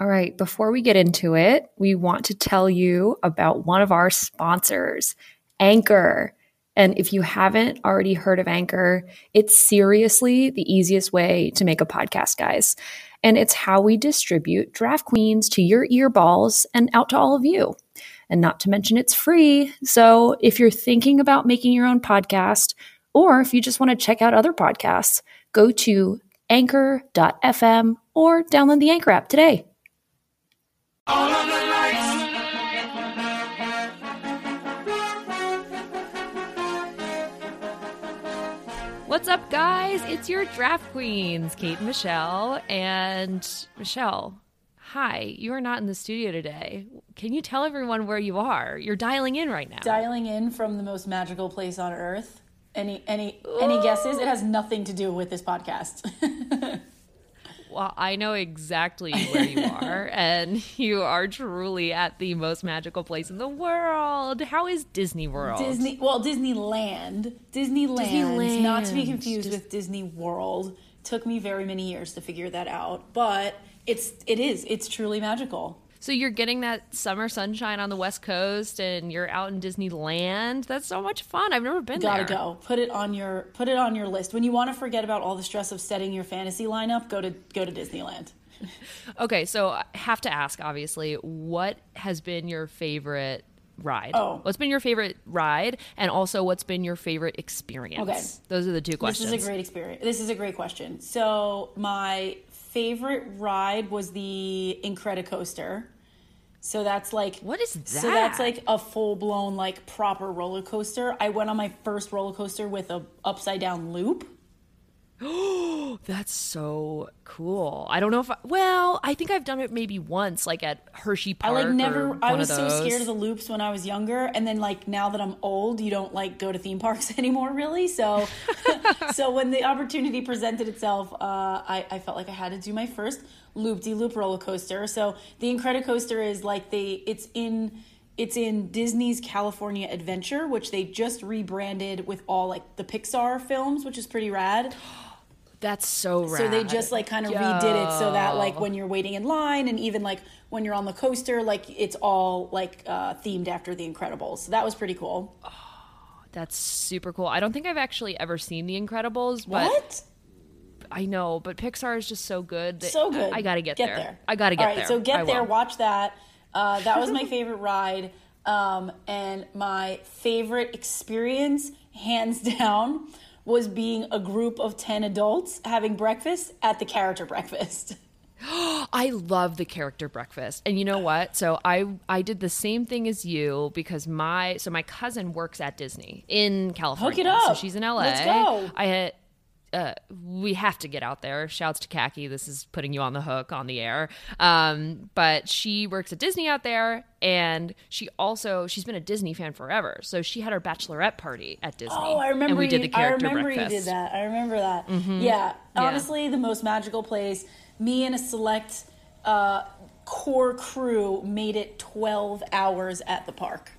All right, before we get into it, we want to tell you about one of our sponsors, Anchor. And if you haven't already heard of Anchor, it's seriously the easiest way to make a podcast, guys. And it's how we distribute Draft Queens to your earballs and out to all of you. And not to mention, it's free. So if you're thinking about making your own podcast, or if you just want to check out other podcasts, go to anchor.fm or download the Anchor app today. What's up, guys? It's your draft queens, Kate and Michelle. And Michelle, hi, you are not in the studio today. Can you tell everyone where you are? You're dialing in right now. Dialing in from the most magical place on earth. Any any any oh. guesses? It has nothing to do with this podcast. Well, I know exactly where you are, and you are truly at the most magical place in the world. How is Disney World? Disney, well, Disneyland, Disneyland, Disneyland. not to be confused with Disney World. Took me very many years to figure that out, but it's it is it's truly magical. So you're getting that summer sunshine on the West Coast, and you're out in Disneyland. That's so much fun. I've never been there. Gotta go. Put it on your put it on your list. When you want to forget about all the stress of setting your fantasy lineup, go to go to Disneyland. Okay, so I have to ask, obviously, what has been your favorite ride? Oh. What's been your favorite ride? And also, what's been your favorite experience? Okay. Those are the two questions. This is a great experience. This is a great question. So my favorite ride was the Incredicoaster. So that's like What is that? So that's like a full blown like proper roller coaster. I went on my first roller coaster with a upside down loop. That's so cool. I don't know if I, well, I think I've done it maybe once, like at Hershey Park. I like never. I was so scared of the loops when I was younger, and then like now that I'm old, you don't like go to theme parks anymore, really. So, so when the opportunity presented itself, uh, I, I felt like I had to do my first loop de loop roller coaster. So the Incredicoaster is like the it's in it's in Disney's California Adventure, which they just rebranded with all like the Pixar films, which is pretty rad. That's so rad. So they just like kind of redid it so that like when you're waiting in line and even like when you're on the coaster, like it's all like uh, themed after The Incredibles. So that was pretty cool. That's super cool. I don't think I've actually ever seen The Incredibles, but What? I know, but Pixar is just so good. that So good. I, I gotta get, there. I gotta get there. All right, there. so get I there, will. watch that. Uh, that was my favorite ride. Um, and my favorite experience, hands down, was being a group of 10 adults having breakfast at the character breakfast. I love the character breakfast. And you know what? So I I did the same thing as you because my so my cousin works at Disney in California. Hook it So up. she's in LA. Let's go. I had uh, we have to get out there. Shouts to Khaki. This is putting you on the hook on the air. Um, but she works at Disney out there, and she also she's been a Disney fan forever. So she had her bachelorette party at Disney. Oh, I remember. And we you, did the character I remember breakfast. Mm-hmm. you did that. I remember that. Yeah, honestly, the most magical place. Me and a select uh, core crew made it twelve hours at the park.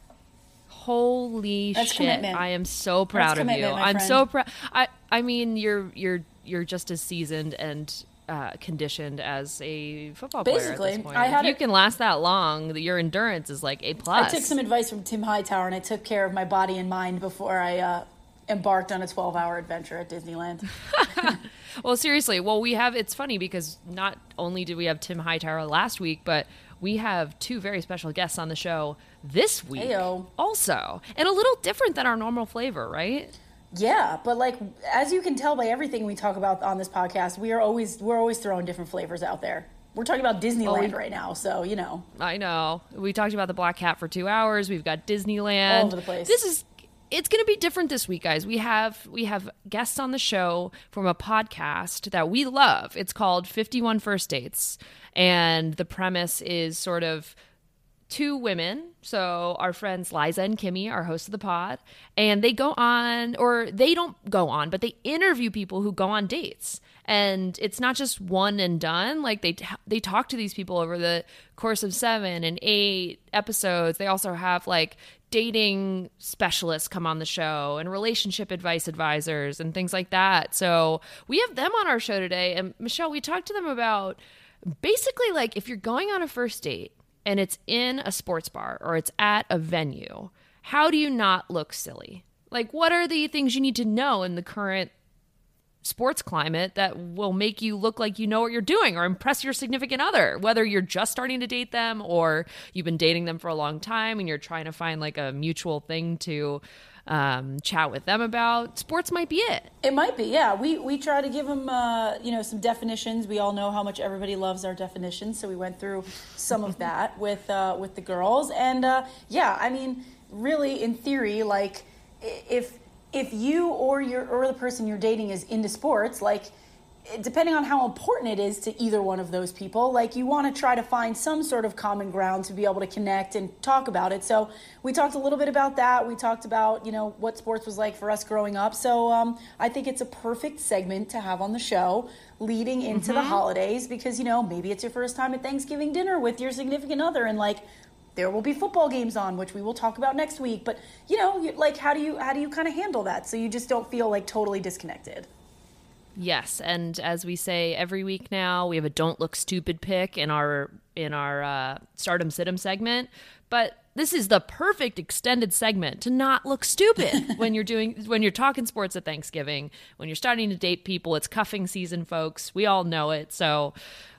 Holy That's shit! commitment. I am so proud of you. I'm so proud. I I mean, you're you're you're just as seasoned and uh, conditioned as a football player Basically, at. I had if you a- can last that long, your endurance is like a plus. I took some advice from Tim Hightower, and I took care of my body and mind before I uh, embarked on a twelve-hour adventure at Disneyland. Well, seriously. Well, we have. It's funny because not only did we have Tim Hightower last week, but we have two very special guests on the show this week Heyo. also, and a little different than our normal flavor, right? Yeah, but like as you can tell by everything we talk about on this podcast, we are always we're always throwing different flavors out there. We're talking about oh, Disneyland we- right now, so you know. I know. We talked about the Black Cat for two hours. We've got Disneyland. All over the place. This is it's going to be different this week, guys. We have we have guests on the show from a podcast that we love. It's called 51 First Dates, and the premise is sort of two women. So our friends Liza and Kimmy are hosts of the pod, and they go on, or they don't go on, but they interview people who go on dates. And it's not just one and done. Like they they talk to these people over the course of seven and eight episodes. They also have like dating specialists come on the show and relationship advice advisors and things like that. So we have them on our show today. And Michelle, we talked to them about basically like if you're going on a first date and it's in a sports bar or it's at a venue, how do you not look silly? Like, what are the things you need to know in the current sports climate that will make you look like you know what you're doing or impress your significant other, whether you're just starting to date them or you've been dating them for a long time and you're trying to find like a mutual thing to um, chat with them about. Sports might be it. It might be, yeah. We we try to give them, uh, you know, some definitions. We all know how much everybody loves our definitions, so we went through some of that with uh, with the girls, and uh, yeah, I mean, really, in theory, like if if you or your or the person you're dating is into sports, like depending on how important it is to either one of those people, like you want to try to find some sort of common ground to be able to connect and talk about it. So we talked a little bit about that. We talked about you know what sports was like for us growing up. So um, I think it's a perfect segment to have on the show leading into mm-hmm. the holidays because you know maybe it's your first time at Thanksgiving dinner with your significant other and like there will be football games on which we will talk about next week but you know like how do you how do you kind of handle that so you just don't feel like totally disconnected yes and as we say every week now we have a don't look stupid pick in our in our uh, stardom situm segment but this is the perfect extended segment to not look stupid when you're doing when you're talking sports at Thanksgiving when you're starting to date people it's cuffing season folks we all know it so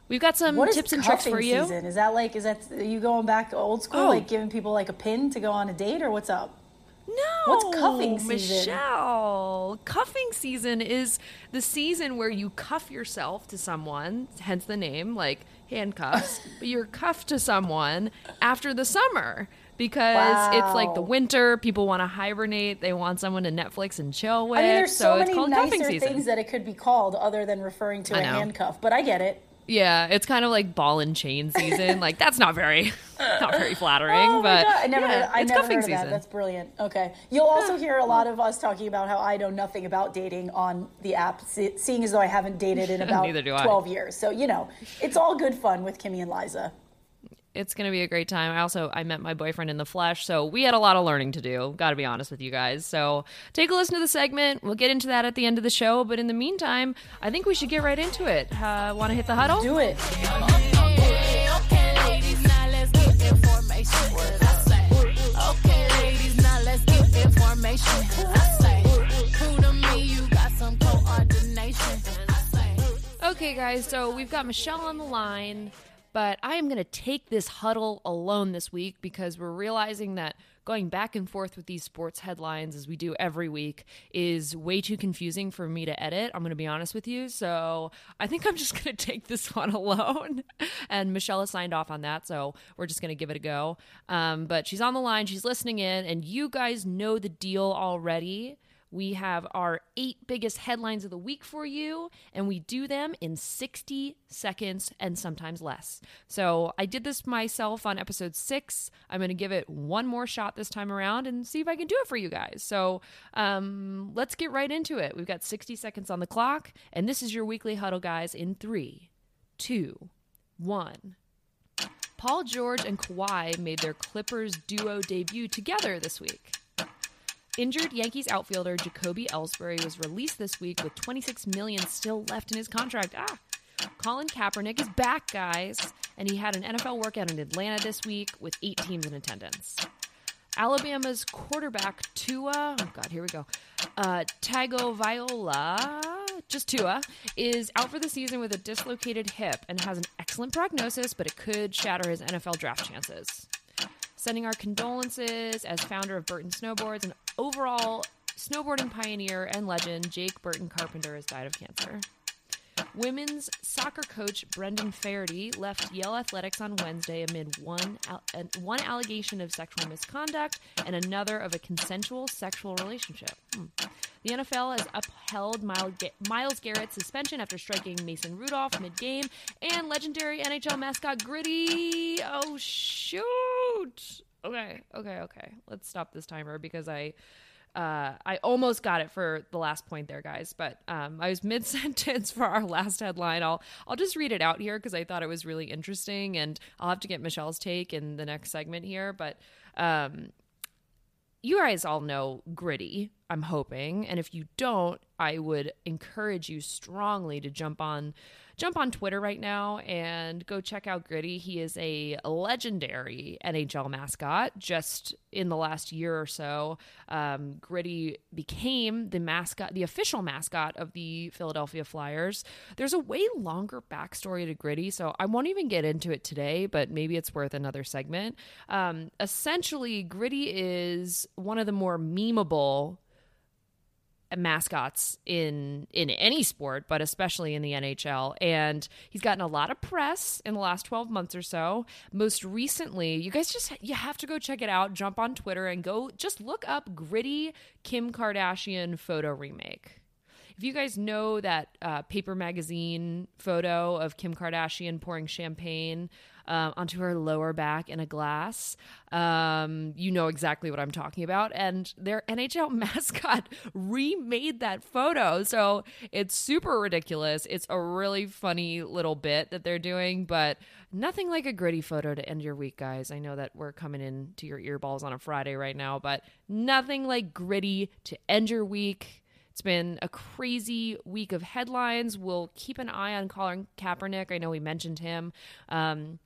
We've got some what tips and tricks for you. Season? Is that like is that you going back old school, oh. like giving people like a pin to go on a date, or what's up? No, what's cuffing season? Michelle, cuffing season is the season where you cuff yourself to someone, hence the name, like handcuffs. but you're cuffed to someone after the summer because wow. it's like the winter. People want to hibernate. They want someone to Netflix and chill with. I mean, there's so, so many nicer things that it could be called other than referring to a handcuff. But I get it. Yeah, it's kind of like ball and chain season. like that's not very, not very flattering. Oh but I never, yeah, heard, I it's never cuffing heard season. That. That's brilliant. Okay, you'll also hear a lot of us talking about how I know nothing about dating on the app, seeing as though I haven't dated in about twelve years. So you know, it's all good fun with Kimmy and Liza it's going to be a great time. I also I met my boyfriend in the flesh, so we had a lot of learning to do. Got to be honest with you guys. So take a listen to the segment. We'll get into that at the end of the show. But in the meantime, I think we should get right into it. Uh, Want to hit the huddle? Do it. Okay, okay, ladies, now let's give information I say. Okay, ladies, now let's give information with us. Okay, guys, so we've got Michelle on the line. But I am going to take this huddle alone this week because we're realizing that going back and forth with these sports headlines as we do every week is way too confusing for me to edit. I'm going to be honest with you. So I think I'm just going to take this one alone. and Michelle has signed off on that. So we're just going to give it a go. Um, but she's on the line, she's listening in, and you guys know the deal already. We have our eight biggest headlines of the week for you, and we do them in 60 seconds and sometimes less. So I did this myself on episode six. I'm going to give it one more shot this time around and see if I can do it for you guys. So um, let's get right into it. We've got 60 seconds on the clock, and this is your weekly huddle, guys, in three, two, one. Paul George and Kawhi made their Clippers duo debut together this week. Injured Yankees outfielder Jacoby Ellsbury was released this week with 26 million still left in his contract. Ah, Colin Kaepernick is back, guys, and he had an NFL workout in Atlanta this week with eight teams in attendance. Alabama's quarterback Tua, oh god, here we go. Uh, Tagovailoa, just Tua, is out for the season with a dislocated hip and has an excellent prognosis, but it could shatter his NFL draft chances sending our condolences as founder of Burton Snowboards and overall snowboarding pioneer and legend, Jake Burton Carpenter has died of cancer. Women's soccer coach Brendan Faherty left Yale Athletics on Wednesday amid one one allegation of sexual misconduct and another of a consensual sexual relationship. Hmm. The NFL has upheld Myles Garrett's suspension after striking Mason Rudolph mid-game, and legendary NHL mascot Gritty. Oh shoot! Okay, okay, okay. Let's stop this timer because I uh, I almost got it for the last point there, guys, but um, I was mid sentence for our last headline. I'll I'll just read it out here because I thought it was really interesting, and I'll have to get Michelle's take in the next segment here. But um, you guys all know Gritty, I'm hoping, and if you don't, I would encourage you strongly to jump on jump on Twitter right now and go check out Gritty. He is a legendary NHL mascot. Just in the last year or so, um, Gritty became the mascot, the official mascot of the Philadelphia Flyers. There's a way longer backstory to Gritty, so I won't even get into it today, but maybe it's worth another segment. Um, essentially, Gritty is one of the more memeable mascots in in any sport but especially in the NHL and he's gotten a lot of press in the last 12 months or so. Most recently you guys just you have to go check it out. Jump on Twitter and go just look up gritty Kim Kardashian photo remake. If you guys know that uh, paper magazine photo of Kim Kardashian pouring champagne um, onto her lower back in a glass. Um, you know exactly what I'm talking about. And their NHL mascot remade that photo. So it's super ridiculous. It's a really funny little bit that they're doing, but nothing like a gritty photo to end your week, guys. I know that we're coming into your earballs on a Friday right now, but nothing like gritty to end your week. It's been a crazy week of headlines. We'll keep an eye on Colin Kaepernick. I know we mentioned him. Um,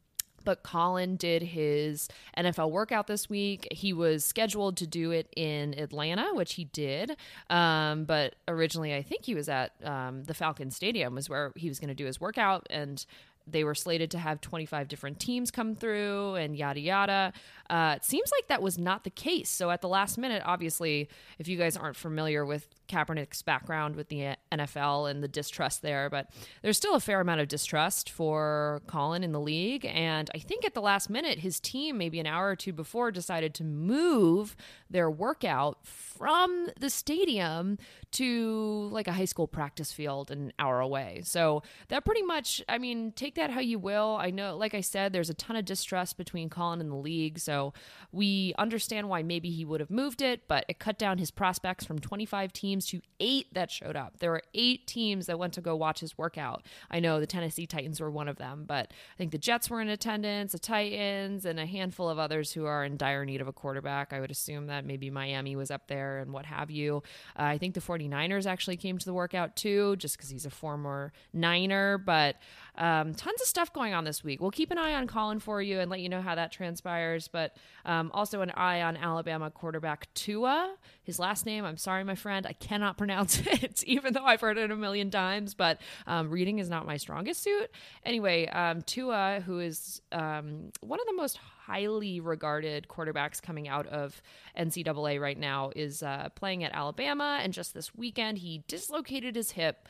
but Colin did his NFL workout this week. He was scheduled to do it in Atlanta, which he did. Um, but originally, I think he was at um, the Falcon Stadium, was where he was going to do his workout. And they were slated to have 25 different teams come through and yada yada. Uh, it seems like that was not the case. So at the last minute, obviously, if you guys aren't familiar with Kaepernick's background with the NFL and the distrust there, but there's still a fair amount of distrust for Colin in the league. And I think at the last minute, his team, maybe an hour or two before, decided to move their workout from the stadium to like a high school practice field an hour away. So that pretty much, I mean, take that how you will. I know, like I said, there's a ton of distrust between Colin and the league. So we understand why maybe he would have moved it, but it cut down his prospects from 25 teams to eight that showed up. There were eight teams that went to go watch his workout. I know the Tennessee Titans were one of them, but I think the Jets were in attendance, the Titans, and a handful of others who are in dire need of a quarterback. I would assume that maybe Miami was up there and what have you. Uh, I think the 49ers actually came to the workout too, just because he's a former Niner. But um, tons of stuff going on this week. We'll keep an eye on Colin for you and let you know how that transpires. But um, also an eye on Alabama quarterback Tua. His last name, I'm sorry, my friend, I cannot pronounce it, even though I've heard it a million times. But um, reading is not my strongest suit. Anyway, um, Tua, who is um, one of the most highly regarded quarterbacks coming out of NCAA right now, is uh, playing at Alabama. And just this weekend, he dislocated his hip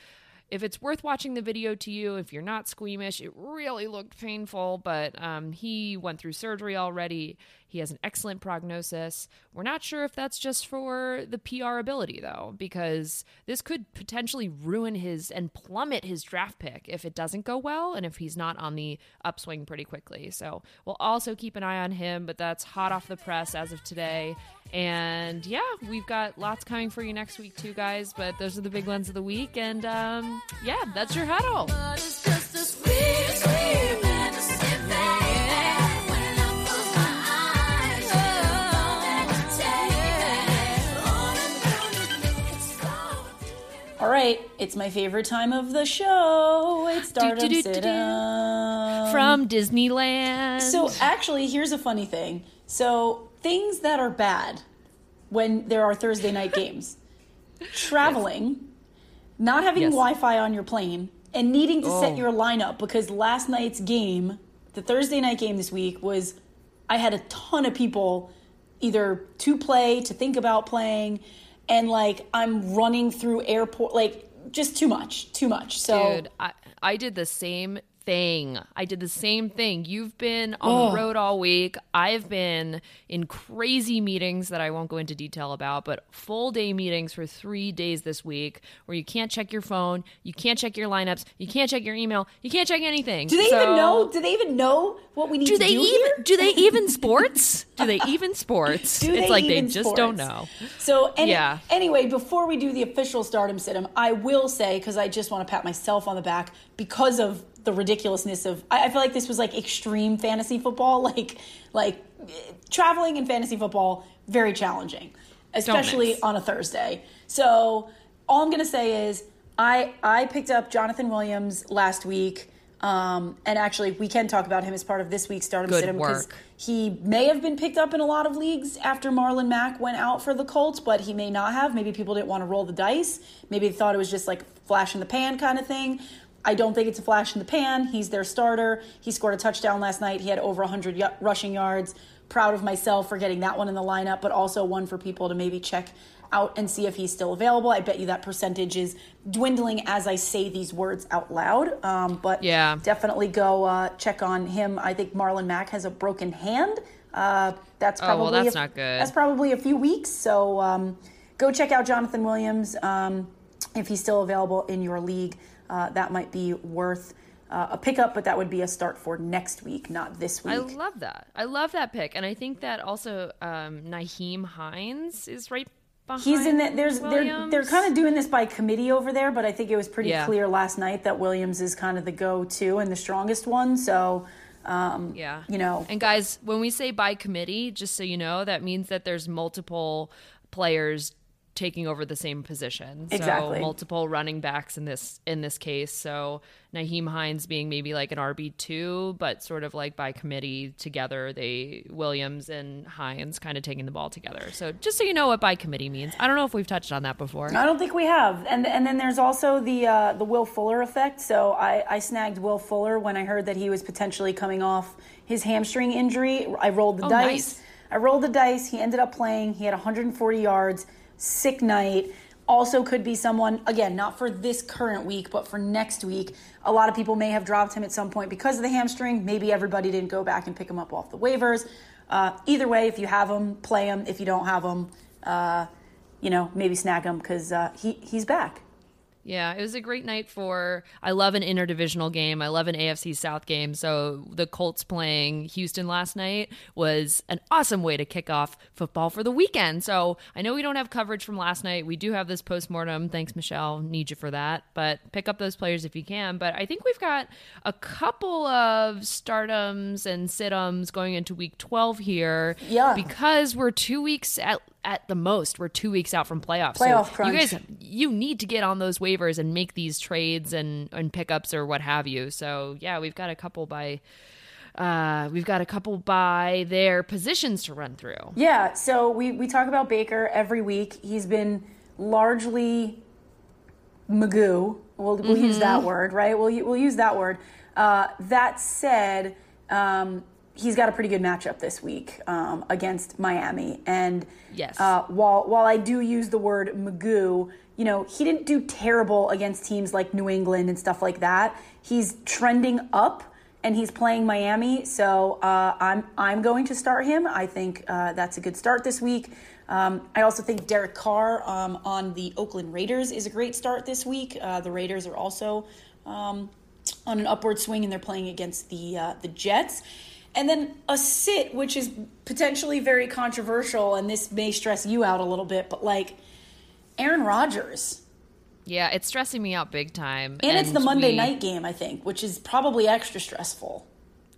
if it's worth watching the video to you, if you're not squeamish, it really looked painful, but um, he went through surgery already. He has an excellent prognosis. We're not sure if that's just for the PR ability, though, because this could potentially ruin his and plummet his draft pick if it doesn't go well and if he's not on the upswing pretty quickly. So we'll also keep an eye on him, but that's hot off the press as of today. And yeah, we've got lots coming for you next week, too, guys, but those are the big ones of the week. And um, yeah, that's your huddle. All right, it's my favorite time of the show. It's Stardom Do, do, do, do, do. Sit-Em. From Disneyland. So actually, here's a funny thing. So things that are bad when there are Thursday night games, traveling, not having Yes. Wi-Fi on your plane, and needing to set Oh. your lineup because last night's game, the Thursday night game this week was, I had a ton of people either to play, to think about playing, and like I'm running through airport, like just too much, too much. So Dude, I, I did the same thing. I did the same thing. You've been on the oh. road all week. I've been in crazy meetings that I won't go into detail about, but full day meetings for three days this week where you can't check your phone, you can't check your lineups, you can't check your email, you can't check anything. do they So- even know? Do they even know what we need Do to they do even here? do they even sports? Do they even sports? Do it's like they just don't know. So any, Yeah. anyway, before we do the official stardom sit-em, I will say because I just want to pat myself on the back because of the ridiculousness of. I, I feel like this was like extreme fantasy football, like like traveling in fantasy football, very challenging, especially on a Thursday. So all I'm gonna say is. I I picked up Jonathan Williams last week. Um, and actually, we can talk about him as part of this week's Stardom Good Situm because he may have been picked up in a lot of leagues after Marlon Mack went out for the Colts, but he may not have. Maybe people didn't want to roll the dice. Maybe they thought it was just like flash in the pan kind of thing. I don't think it's a flash in the pan. He's their starter. He scored a touchdown last night. He had over 100 y- rushing yards. Proud of myself for getting that one in the lineup, but also one for people to maybe check out and see if he's still available. I bet you that percentage is dwindling as I say these words out loud. Um, but Yeah. definitely go uh, check on him. I think Marlon Mack has a broken hand. Uh, that's Oh, probably well, that's a- not good. That's probably a few weeks. So um, go check out Jonathan Williams um, if he's still available in your league. Uh, that might be worth uh, a pickup, but that would be a start for next week, not this week. I love that. I love that pick, and I think that also um, Nyheim Hines is right behind. He's in the, there's they're Williams. they're kind of doing this by committee over there, but I think it was pretty Yeah. clear last night that Williams is kind of the go-to and the strongest one. So um, Yeah. you know, And guys, when we say by committee, just so you know, that means that there's multiple players taking over the same position. So Exactly. multiple running backs in this in this case. So Nyheim Hines being maybe like an RB two, but sort of like by committee together, they Williams and Hines kind of taking the ball together. So just so you know what by committee means. I don't know if we've touched on that before. I don't think we have. And and then there's also the uh, the Will Fuller effect. So I, I snagged Will Fuller when I heard that he was potentially coming off his hamstring injury. I rolled the Oh, dice. nice. I rolled the dice. He ended up playing. He had 140 yards. Sick night. Also could be someone again, not for this current week, but for next week. A lot of people may have dropped him at some point because of the hamstring. Maybe everybody didn't go back and pick him up off the waivers. Uh, either way, if you have him, play him. If you don't have him, uh, you know, maybe snag him because uh, he he's back. Yeah, it was a great night for. I love an interdivisional game. I love an AFC South game. So the Colts playing Houston last night was an awesome way to kick off football for the weekend. So I know we don't have coverage from last night. We do have this postmortem. Thanks, Michelle. Need you for that. But pick up those players if you can. But I think we've got a couple of stardoms and situms going into week 12 here. Yeah. Because we're two weeks at at the most, we're two weeks out from playoffs. Playoff so crunch. You guys you need to get on those waivers and make these trades and and pickups or what have you. So yeah, we've got a couple by uh we've got a couple by their positions to run through. Yeah, so we, we talk about Baker every week. He's been largely Magoo. We'll, we'll use Mm-hmm. that word, right? We'll, we'll use that word. Uh, that said, um, he's got a pretty good matchup this week um, against Miami. And Yes. uh, while, while I do use the word Magoo, you know, he didn't do terrible against teams like New England and stuff like that. He's trending up and he's playing Miami, so uh, I'm I'm going to start him. I think uh, that's a good start this week. Um, I also think Derek Carr um, on the Oakland Raiders is a great start this week. Uh, the Raiders are also um, on an upward swing, and they're playing against the uh, the Jets. And then a sit, which is potentially very controversial, and this may stress you out a little bit, but like Aaron Rodgers. Yeah, it's stressing me out big time. And, it's the Monday we- night game, I think, which is probably extra stressful.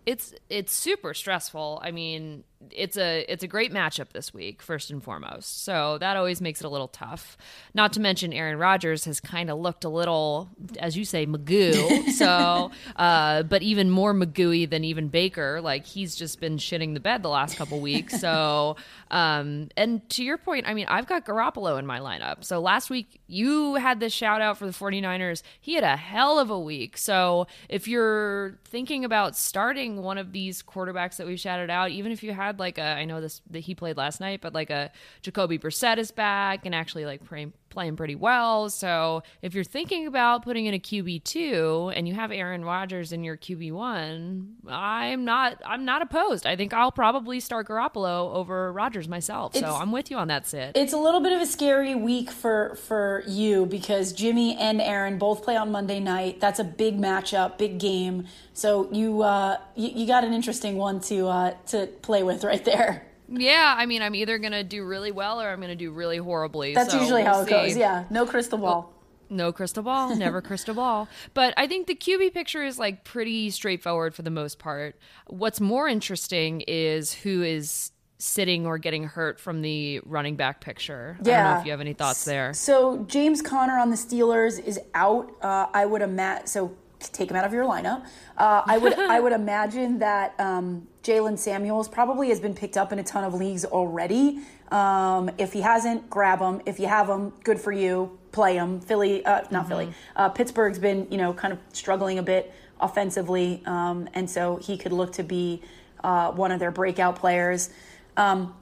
it's it's super stressful. I mean, it's a it's a great matchup this week, first and foremost. So that always makes it a little tough. Not to mention Aaron Rodgers has kind of looked a little, as you say, magoo. so, uh, but even more magooey than even Baker. Like he's just been shitting the bed the last couple weeks. So, um, and to your point, I mean, I've got Garoppolo in my lineup. So last week you had this shout out for the 49ers. He had a hell of a week. So if you're thinking about starting one of these quarterbacks that we've shouted out, even if you had like a, I know this that he played last night, but like a Jacoby Brissett is back and actually like playing playing pretty well. So if you're thinking about putting in a QB two and you have Aaron Rodgers in your QB one, I'm not I'm not opposed. I think I'll probably start Garoppolo over Rodgers myself. So I'm with you on that sit. It's a little bit of a scary week for for you because Jimmy and Aaron both play on Monday night. That's a big matchup, big game. So you uh, you, you got an interesting one to uh, to play with right there. Yeah, I mean, I'm either gonna do really well or I'm gonna do really horribly. That's so usually we'll how it goes. Yeah, no crystal ball. No crystal ball, never crystal ball. But I think the QB picture is like pretty straightforward for the most part. What's more interesting is who is sitting or getting hurt from the running back picture. I don't know Yeah. if you have any thoughts there. So James Conner on the Steelers is out. Uh, I would imagine. So take him out of your lineup. Uh, I would. I would imagine that um, Jaylen Samuels probably has been picked up in a ton of leagues already. Um, if he hasn't, grab him. If you have him, good for you. Play him. Philly, uh, not Philly. Uh, Pittsburgh's been you know kind of struggling a bit offensively, um, and so he could look to be uh, one of their breakout players. Um,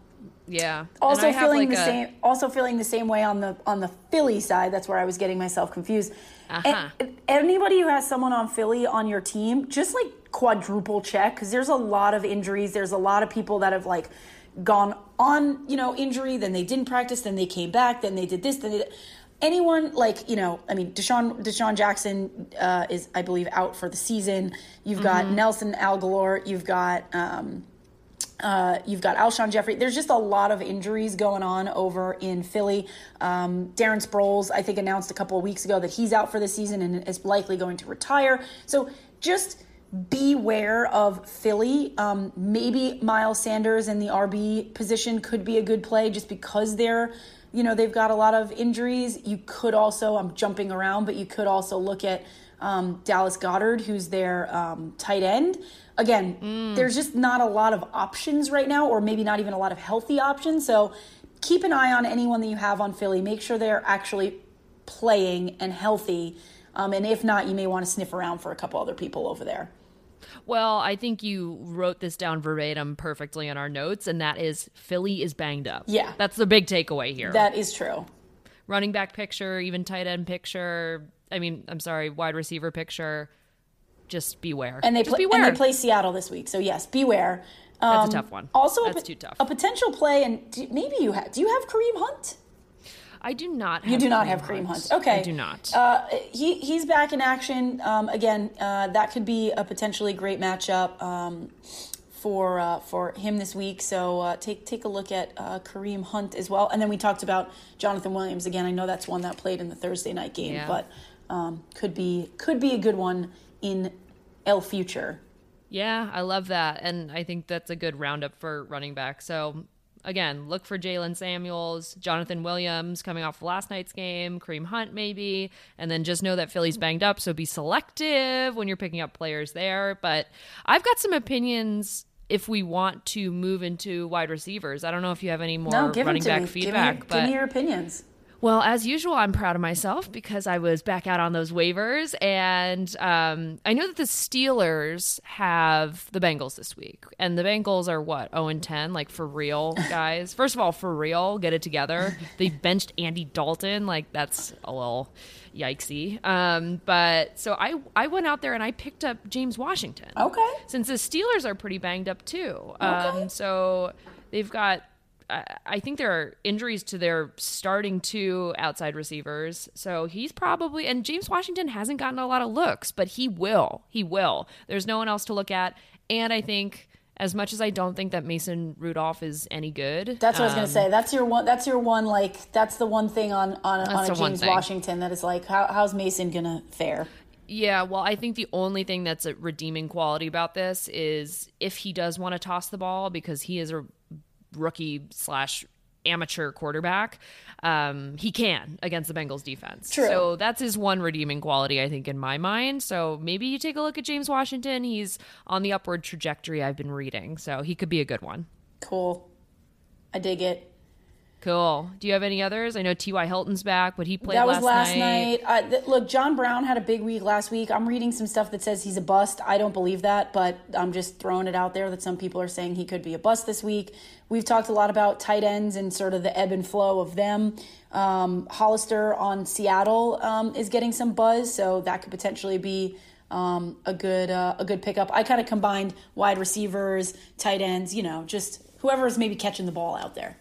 Yeah. Also feeling like, the a- same also feeling the same way on the on the Philly side that's where I was getting myself confused Uh-huh. A- anybody who has someone on Philly on your team just like quadruple check because there's a lot of injuries there's a lot of people that have like gone on you know injury then they didn't practice then they came back then they did this then they did, anyone like you know I mean DeSean DeSean Jackson uh, is I believe out for the season you've got Mm-hmm. Nelson Agholor you've got um, uh, you've got Alshon Jeffery. There's just a lot of injuries going on over in Philly. Um, Darren Sproles, I think, announced a couple of weeks ago that he's out for the season and is likely going to retire. So just beware of Philly. Um, maybe Miles Sanders in the RB position could be a good play just because they're, you know, they've got a lot of injuries. You could also, I'm jumping around, but you could also look at um, Dallas Goedert, who's their um, tight end. Again, there's just not a lot of options right now, or maybe not even a lot of healthy options. So keep an eye on anyone that you have on Philly. Make sure they're actually playing and healthy. Um, and if not, you may want to sniff around for a couple other people over there. Well, I think you wrote this down verbatim perfectly in our notes, and that is Philly is banged up. Yeah. That's the big takeaway here. That is true. Running back picture, even tight end picture. I mean, I'm sorry, wide receiver picture. Just beware. And they play beware. and they play Seattle this week. So yes, beware. That's Um, a tough one. Also, a That's pot- too tough. A potential play, and do, maybe you have. Do you have Kareem Hunt? I do not. Have You do not Kareem have Kareem Hunt. Okay. I do not. Uh, he he's back in action. Um, again, uh, that could be a potentially great matchup um, for uh, for him this week. So uh, take take a look at uh, Kareem Hunt as well. And then we talked about Jonathan Williams again. I know that's one that played in the Thursday night game, Yeah. but um, could be could be a good one in El Future. Yeah, I love that. And I think that's a good roundup for running back. So, again, look for Jaylen Samuels, Jonathan Williams coming off last night's game, Kareem Hunt maybe. And then just know that Philly's banged up. So be selective when you're picking up players there. But I've got some opinions if we want to move into wide receivers. I don't know if you have any more No, running back me. feedback. give me, but give me your opinions. Well, as usual, I'm proud of myself because I was back out on those waivers, and um, I know that the Steelers have the Bengals this week, and the Bengals are what 0 and 10, like for real, guys. First of all, for real, get it together. They benched Andy Dalton, like that's a little yikesy. Um, but so I I went out there and I picked up James Washington Okay. since the Steelers are pretty banged up too. Okay. Um, so they've got, I, I think there are injuries to their starting two outside receivers. So he's probably, and James Washington hasn't gotten a lot of looks, but he will. He will. There's no one else to look at. And I think. As much as I don't think that Mason Rudolph is any good, That's what I was um, gonna say. That's your one. That's your one. Like that's the one thing on on, on a James. Washington that is like, how, how's Mason gonna fare? Yeah, well, I think the only thing that's a redeeming quality about this is if he does want to toss the ball because he is a rookie slash amateur quarterback, um, he can against the Bengals defense. True. So that's his one redeeming quality, I think, in my mind. So maybe you take a look at James Washington. He's on the upward trajectory I've been reading, so he could be a good one. Cool. I dig it. Cool. Do you have any others? I know T.Y. Hilton's back, but he played that was last last night. Uh, th- look, John Brown had a big week last week. I'm reading some stuff that says he's a bust. I don't believe that, but I'm just throwing it out there that some people are saying he could be a bust this week. We've talked a lot about tight ends and sort of the ebb and flow of them. Um, Hollister on Seattle um, is getting some buzz, so that could potentially be um, a good uh, a good pickup. I kind of combined wide receivers, tight ends, you know, just whoever is maybe catching the ball out there.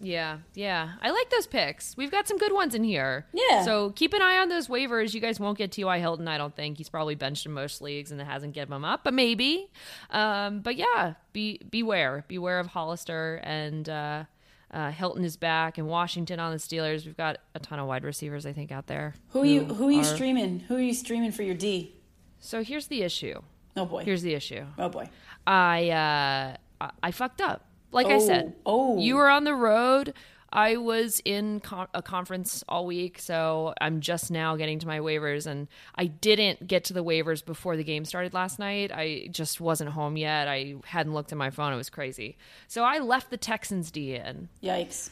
Yeah, yeah. I like those picks. We've got some good ones in here. Yeah. So keep an eye on those waivers. You guys won't get T.Y. Hilton, I don't think. He's probably benched in most leagues and it hasn't given him up, but maybe. Um, but yeah, be beware. Beware of Hollister and uh, uh, Hilton is back and Washington on the Steelers. We've got a ton of wide receivers, I think, out there. Who are you who are you streaming? Who are you streaming for your D? So here's the issue. Oh boy. Here's the issue. oh boy. I uh, I- I fucked up. Like I said, oh, oh. you were on the road. I was in con- a conference all week, so I'm just now getting to my waivers, and I didn't get to the waivers before the game started last night. I just wasn't home yet. I hadn't looked at my phone. It was crazy. So I left the Texans D in. Yikes.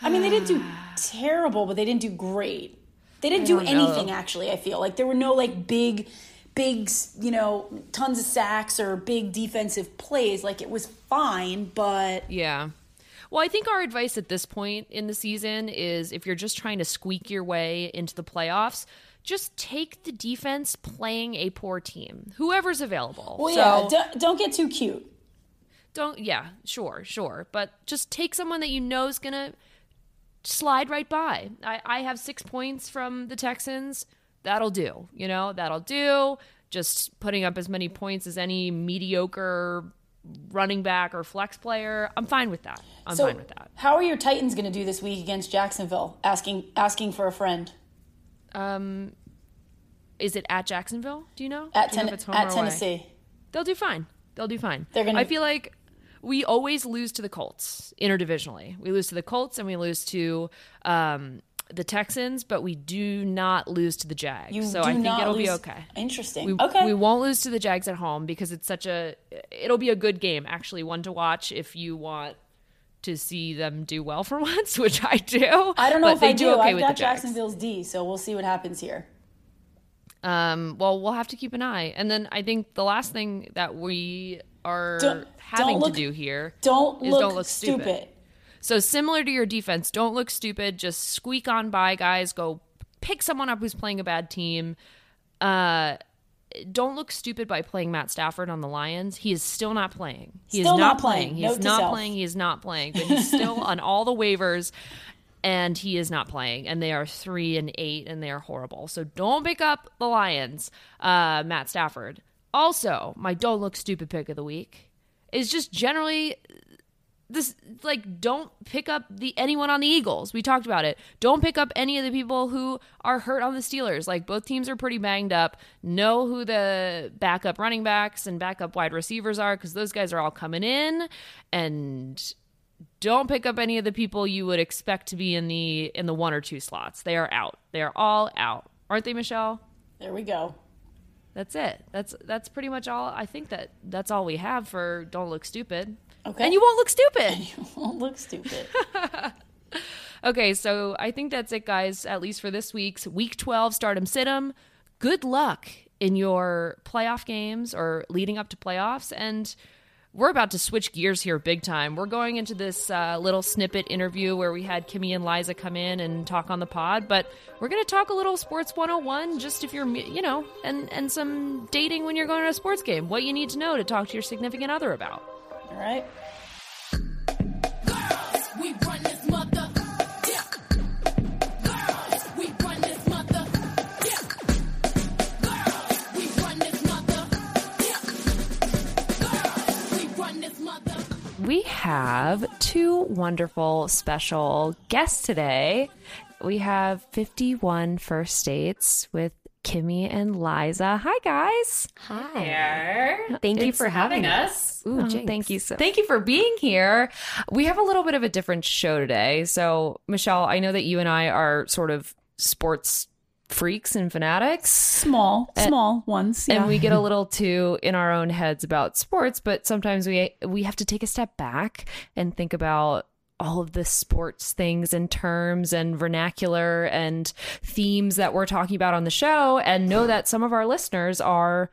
I mean, they didn't do terrible, but they didn't do great. They didn't do don't know. anything, actually, I feel. Like, there were no, like, big, big, you know, tons of sacks or big defensive plays. Like, it was fine, but Yeah. Well, I think our advice at this point in the season is if you're just trying to squeak your way into the playoffs, just take the defense playing a poor team, whoever's available. well, so yeah, don't, don't get too cute. don't, yeah, sure, sure. But just take someone that you know is going to slide right by. I, I have six points from the Texans. That'll do. You know, that'll do. Just putting up as many points as any mediocre running back or flex player. I'm fine with that. I'm So, fine with that. how are your Titans going to do this week against Jacksonville? Asking asking for a friend Um, is it at Jacksonville? Do you know? at, you ten- home at or away? Tennessee. They'll do fine. They'll do fine. They're gonna- I feel like we always lose to the Colts interdivisionally. We lose to the Colts and we lose to um, the Texans, but we do not lose to the Jags. You so I think it'll be okay. Interesting. We, okay. we won't lose to the Jags at home because it's such a. It'll be a good game, actually, one to watch if you want to see them do well for once, which I do. I don't know if they I do do. okay I've with got. Jacksonville's D, so we'll see what happens here. Um, well, we'll have to keep an eye. And then I think the last thing that we are Don't- having don't look- to do here Don't is look, don't look stupid. stupid. So similar to your defense, don't look stupid. Just squeak on by, guys. Go pick someone up who's playing a bad team. Uh, don't look stupid by playing Matt Stafford on the Lions. He is still not playing. He Still is not not playing. playing. He Note is not self. playing. He is not playing. But he's still on all the waivers, and he is not playing. And they are three and eight, and they are horrible. So don't pick up the Lions, uh, Matt Stafford. Also, my don't look stupid pick of the week is just generally this like don't pick up the anyone on the Eagles. We talked about it. Don't pick up any of the people who are hurt on the Steelers. Like both teams are pretty banged up. Know who the backup running backs and backup wide receivers are cuz those guys are all coming in and don't pick up any of the people you would expect to be in the in the one or two slots. They are out. They are all out. Aren't they, Michelle? There we go. That's it. That's that's pretty much all. I think that that's all we have for don't look stupid. Okay. And you won't look stupid. You won't look stupid. Okay, so I think that's it, guys, at least for this week's Week 12 Stardom Situm. Good luck in your playoff games or leading up to playoffs. And we're about to switch gears here big time. We're going into this uh, little snippet interview where we had Kimmy and Liza come in and talk on the pod, but we're going to talk a little sports 101 just if you're, you know, and, and some dating when you're going to a sports game, what you need to know to talk to your significant other about. All right. We run this mother. Yeah. Girls, we run this mother. Yeah. Girls, we run this mother. Yeah. Girls, we run this mother. We have two wonderful special guests today. We have 51 First Dates with Kimmy and Liza. Hi, guys. Hi. Thank you for having us. Ooh, Oh, thank you so- Thank you for being here. We have a little bit of a different show today. So, Michelle, I know that you and I are sort of sports freaks and fanatics. Small, small ones. Yeah. And we get a little too in our own heads about sports, but sometimes we we have to take a step back and think about all of the sports things and terms and vernacular and themes that we're talking about on the show and know that some of our listeners are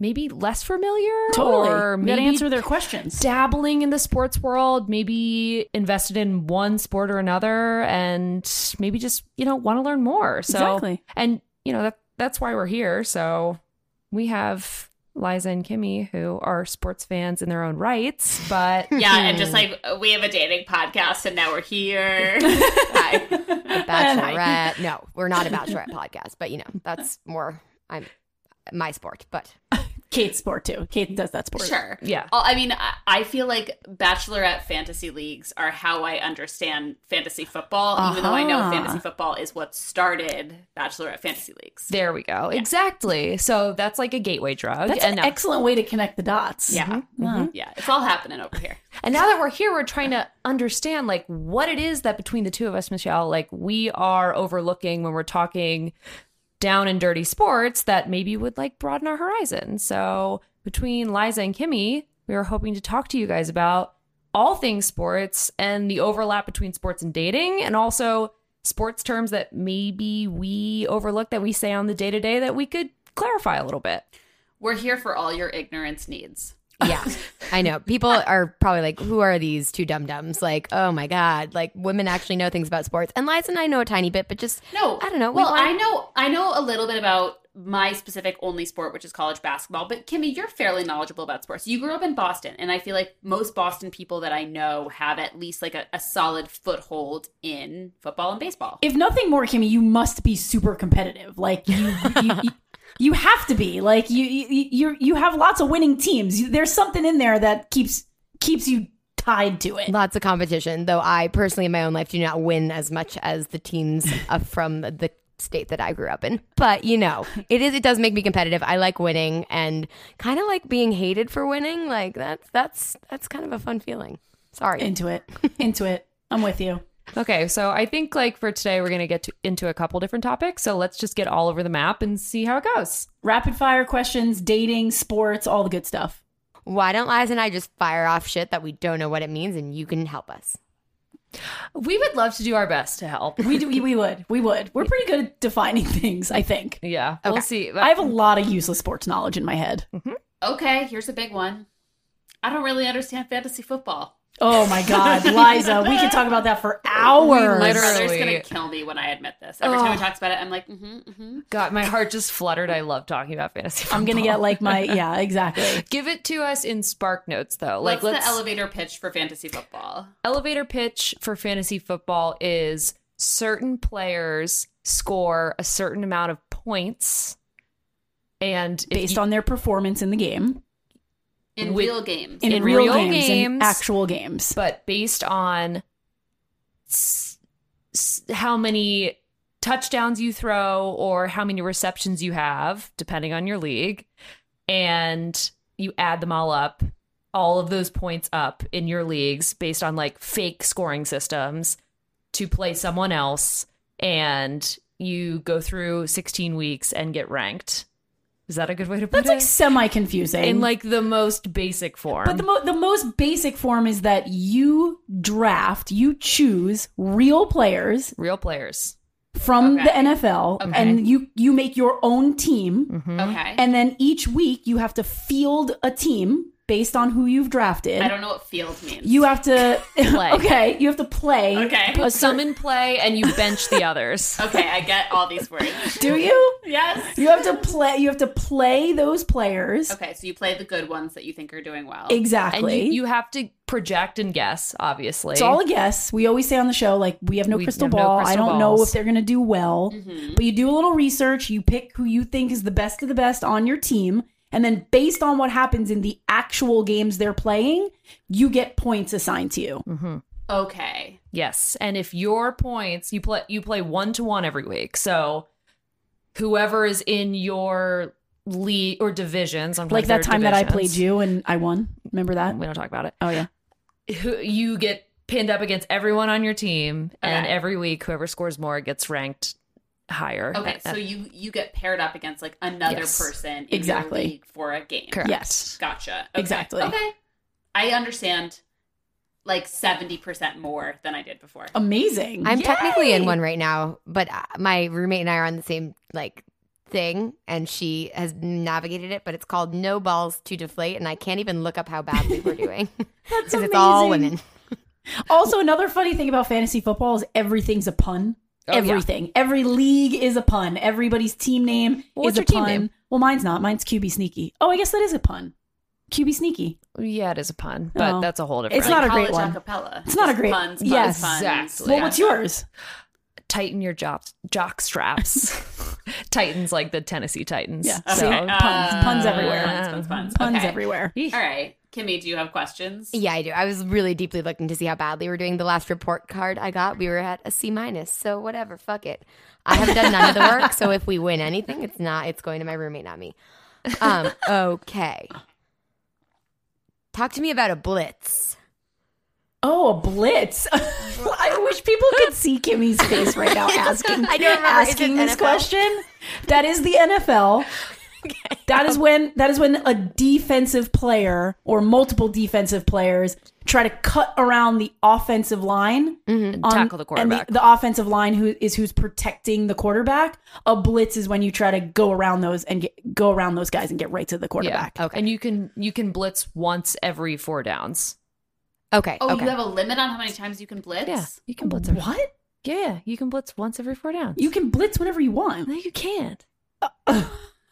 maybe less familiar totally. or maybe answer their questions. dabbling in the sports world, maybe invested in one sport or another, and maybe just you know want to learn more. So, Exactly. and you know that that's why we're here. So we have Liza and Kimmy who are sports fans in their own rights, but Yeah, and just hmm. like we have a dating podcast, and now we're here. Hi. Bachelorette. no, we're not a bachelorette podcast, but you know, that's more I'm my sport. But Kate's sport too. Kate does that sport. Sure. Yeah. Uh, I mean, I- I feel like bachelorette fantasy leagues are how I understand fantasy football, even though I know Uh-huh. fantasy football is what started bachelorette fantasy leagues. there we go. Exactly. So that's like a gateway drug. That's and an excellent way to connect the dots. Yeah. Yeah. Yeah, it's all happening over here. And now that we're here, we're trying to understand like what it is that between the two of us, Michelle, like we are overlooking when we're talking down and dirty sports that maybe would like broaden our horizon. So between Liza and Kimmy, we were hoping to talk to you guys about all things sports and the overlap between sports and dating and also sports terms that maybe we overlook that we say on the day to day that we could clarify a little bit. We're here for all your ignorance needs. Yeah, I know. People are probably like, "Who are these two dum dums?" Like, oh my god, like women actually know things about sports. And Liza and I know a tiny bit, but just No, I don't know. We Well, want- I know I know a little bit about my specific only sport, which is college basketball. But Kimmy, you're fairly knowledgeable about sports. You grew up in Boston, and I feel like most Boston people that I know have at least like a, a solid foothold in football and baseball. if nothing more, Kimmy, you must be super competitive. Like you, you, you, you have to be. Like you, you, you, you have lots of winning teams. There's something in there that keeps keeps you tied to it. lots of competition. Though I personally, in my own life, do not win as much as the teams uh, from the state that I grew up in. But you know, it is. It does make me competitive. I like winning and kind of like being hated for winning. Like that's that's that's kind of a fun feeling. Sorry. Into it, into it. I'm with you. Okay, so I think like for today we're gonna get to, into a couple different topics. So let's just get all over the map and see how it goes. Rapid fire questions, dating, sports, all the good stuff. Why don't Liza and I just fire off shit that we don't know what it means, and you can help us? We would love to do our best to help. We do. We, we would. We would. We're pretty good at defining things. I think. Yeah, we'll see. I have a lot of useless sports knowledge in my head. Mm-hmm. Okay, here's a big one. I don't really understand fantasy football. Oh my God, Liza, we could talk about that for hours. My brother's Literally. gonna kill me when I admit this. Every time he talks about it, I'm like, mm-hmm, mm-hmm. God, my heart just fluttered. I love talking about fantasy. Football. I'm gonna get like my yeah, exactly. Give it to us in Spark Notes though. Like What's let's the elevator pitch for fantasy football? elevator pitch for fantasy football is certain players score a certain amount of points and Based you- on their performance in the game, In With- real games. in, In real, real games, in actual games. but based on s- s- how many touchdowns you throw or how many receptions you have, depending on your league, and you add them all up, all of those points up in your leagues based on like fake scoring systems to play someone else, and you go through 16 weeks and get ranked. Is that a good way to put That's it? That's like semi confusing. in like the most basic form. but the mo- the most basic form is that you draft, you choose real players real players. from Okay. the NFL, Okay. and you you make your own team, mm-hmm. Okay. and then each week you have to field a team based on who you've drafted. I don't know what field means. You have to Play. okay. You have to play. Okay. a some certain- in play and you bench the others. okay, I get all these words. Do you? yes. You have to play. You have to play those players Okay, so you play the good ones that you think are doing well. And exactly. you, you have to project and guess, obviously. it's all a guess. We always say on the show, like we have no We crystal have no ball. I don't know if they're gonna do well, Mm-hmm. but you do a little research. You pick who you think is the best of the best on your team, and then based on what happens in the actual games they're playing, you get points assigned to you. Mm-hmm. okay. yes. And if your points you play you play one to one every week. So whoever is in your league or division, sometimes Like that they're time that I played you and I won. Remember that? We don't talk about it. Oh yeah. Who you get pinned up against everyone on your team, and every week whoever scores more gets ranked higher. Okay, so you you get paired up against like another Yes. person in Exactly. your for a game. Correct. Yes. Gotcha. Okay. Exactly. Okay. I understand like 70% more than I did before. Amazing. I'm technically in one right now, but uh, my roommate and I are on the same like thing, and she has navigated it. But it's called No Balls to Deflate, and I can't even look up how badly we're doing That's because it's all women. Also, another funny thing about fantasy football is everything's a pun. Oh, yeah. Everything. Every league is a pun. Everybody's team name Well, is what's a your team pun. name? Well, mine's not. Mine's QB Sneaky. Oh, I guess that is a pun. QB Sneaky. yeah, it is a pun, but Oh. that's a whole different. It's not a great college one. acapella. It's not a great- puns, puns, yes, puns. exactly. Well, what's yours? tighten your jock jock straps. Titans like the Tennessee Titans. Yeah. So, See? puns. Puns Uh, everywhere. Puns, puns, puns. Puns Okay. everywhere. All right. Kimmy, do you have questions? Yeah, I do. I was really deeply looking to see how badly we're doing. The last report card I got, we were at a C minus. So whatever, fuck it. I haven't done none of the work, so if we win anything, it's not. It's going to my roommate, not me. Um. Okay. Talk to me about a blitz. Oh, a blitz. I wish people could see Kimmy's face right now asking, I don't remember. Asking this NFL? question. That is the NFL. That is when that is when a defensive player or multiple defensive players try to cut around the offensive line mm-hmm. on- tackle the and quarterback. the, offensive line who is who's protecting the quarterback. A blitz is when you try to go around those and get go around those guys and get right to the yeah. quarterback. Okay. And you can you can blitz once every four downs. Okay. Oh, okay. you have a limit on how many times you can blitz? Yeah, you can blitz. Every, What? yeah, yeah, you can blitz once every four downs. You can blitz whenever you want. no, you can't. Uh,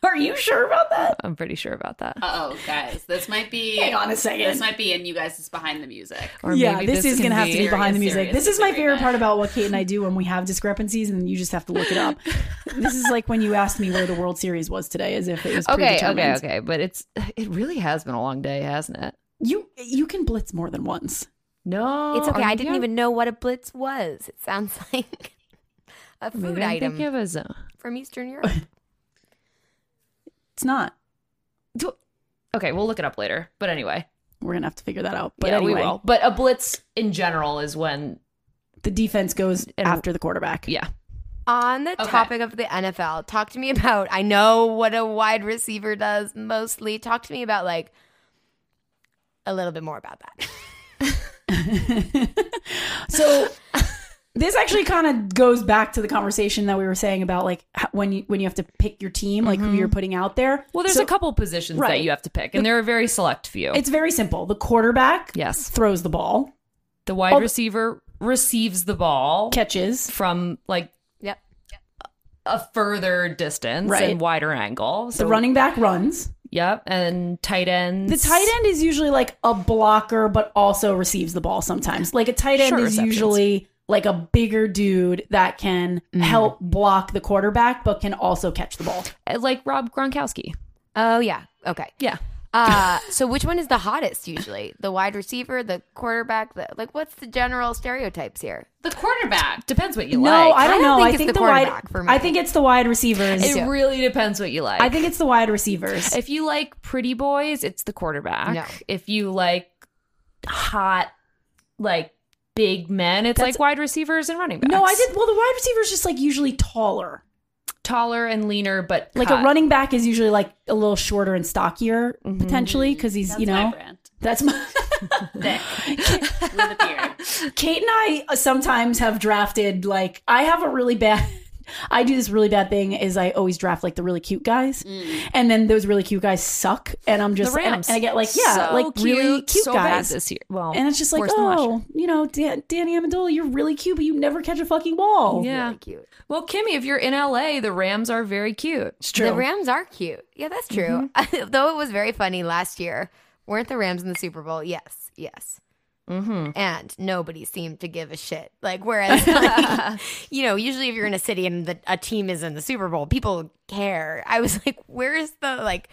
Are you sure about that? I'm pretty sure about that. Uh oh, guys, this might be. Hang on a second. This might be in you guys' is behind the music. Or yeah, maybe this, is gonna have to be behind the music. This is my favorite part about what Kate and I do when we have discrepancies, and you just have to look it up. this is like when you asked me where the World Series was today, as if it was Okay, okay, okay, but it's it really has been a long day, hasn't it? You you can blitz more than once. No, It's okay. I didn't young? even know what a blitz was. It sounds like a food Maybe I'm item thinking of a zone. from Eastern Europe. It's not. Okay, we'll look it up later. But anyway, We're gonna have to figure that out. But yeah, anyway, we will. But a blitz in general is when, the defense goes And- after the quarterback. yeah, On the Okay. topic of the NFL, talk to me about. I know what a wide receiver does mostly. Talk to me about like a little bit more about that. So this actually kind of goes back to the conversation that we were saying about like when you when you have to pick your team, like who you're putting out there. Mm-hmm. Well, there's So a couple positions Right. that you have to pick, and there are a very select few. It's very simple. The quarterback yes, throws the ball, the wide the- receiver receives the ball catches. from like Yep. a further distance Right. and wider angle. So The running back runs. Yep, and tight ends. The tight end is usually like a blocker, but also receives the ball sometimes. Like a tight end Short is receptions. usually like a bigger dude that can help block the quarterback, but can also catch the ball. Uh, like Rob Gronkowski. Oh yeah. Okay. Yeah, Uh, so which one is the hottest usually? The wide receiver, the quarterback, the like what's the general stereotypes here? The quarterback. depends what you No, like. I don't, I don't know. think I it's think the the, wide. for me. I think it's the wide receivers. it really depends what you like. I think it's the wide receivers. if you like pretty boys, it's the quarterback. No. If you like hot, like big men, it's That's- like wide receivers and running backs. No, I did. Well, the wide receiver is just like usually taller. taller and leaner, but Like cut. a running back is usually like a little shorter and stockier Mm-hmm. potentially because he's That's you my know brand. that's my. Thick with a beard. Kate and I sometimes have drafted like I have a really bad. I do this really bad thing is I always draft like the really cute guys, and then those really cute guys suck, and I'm Mm. The just and, Rams. and I get like yeah, So like really cute so bad guys, this year. Well, and it's just like worse than last year. oh, you know, Dan- Danny Amendola, you're really cute, but you never catch a fucking ball. Yeah. Really cute. Well, Kimmy, if you're in LA, the Rams are very cute. it's true. The Rams are cute. Yeah, that's true. Though it was very funny last year. Weren't the Rams in the Super Bowl? Yes, yes. Mm-hmm. And nobody seemed to give a shit. Like, whereas, like, you know, usually if you're in a city and the, a team is in the Super Bowl, people care. I was like, where's the like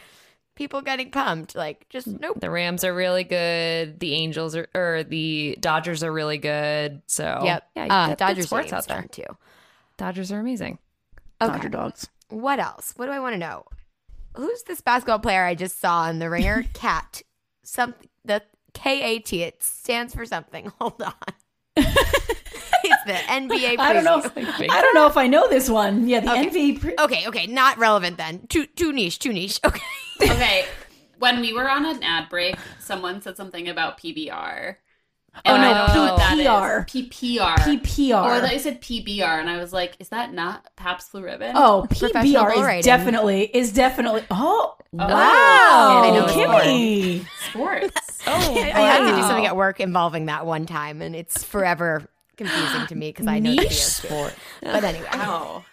people getting pumped? Like, just nope. The Rams are really good. The Angels are, or the Dodgers are really good. So Yep. yeah, you uh, Dodgers sports out there. too. Dodgers are amazing. Dodger dogs. What else? What do I want to know? Who's this basketball player I just saw in the ringer? Cat. Something. The K A T. It stands for something. Hold on. it's the NBA. I don't know. If, I don't know if I know this one. Yeah, the Okay. NV. Pre- Okay, okay, not relevant then. Too too niche, too niche. Okay. Okay. When we were on an ad break, someone said something about PBR. Oh, And no, I don't know what that is. PPR. PPR. PPR. Or they said PBR, and I was like, "Is that not Pabst Blue Ribbon?" Oh, Professional PBR is riding. definitely is definitely. Oh, oh. wow! I know it's Kimmy. sports. Oh, I had to do something at work involving that one time, and it's forever confusing to me because I know the Niche sport. But anyway, Wow.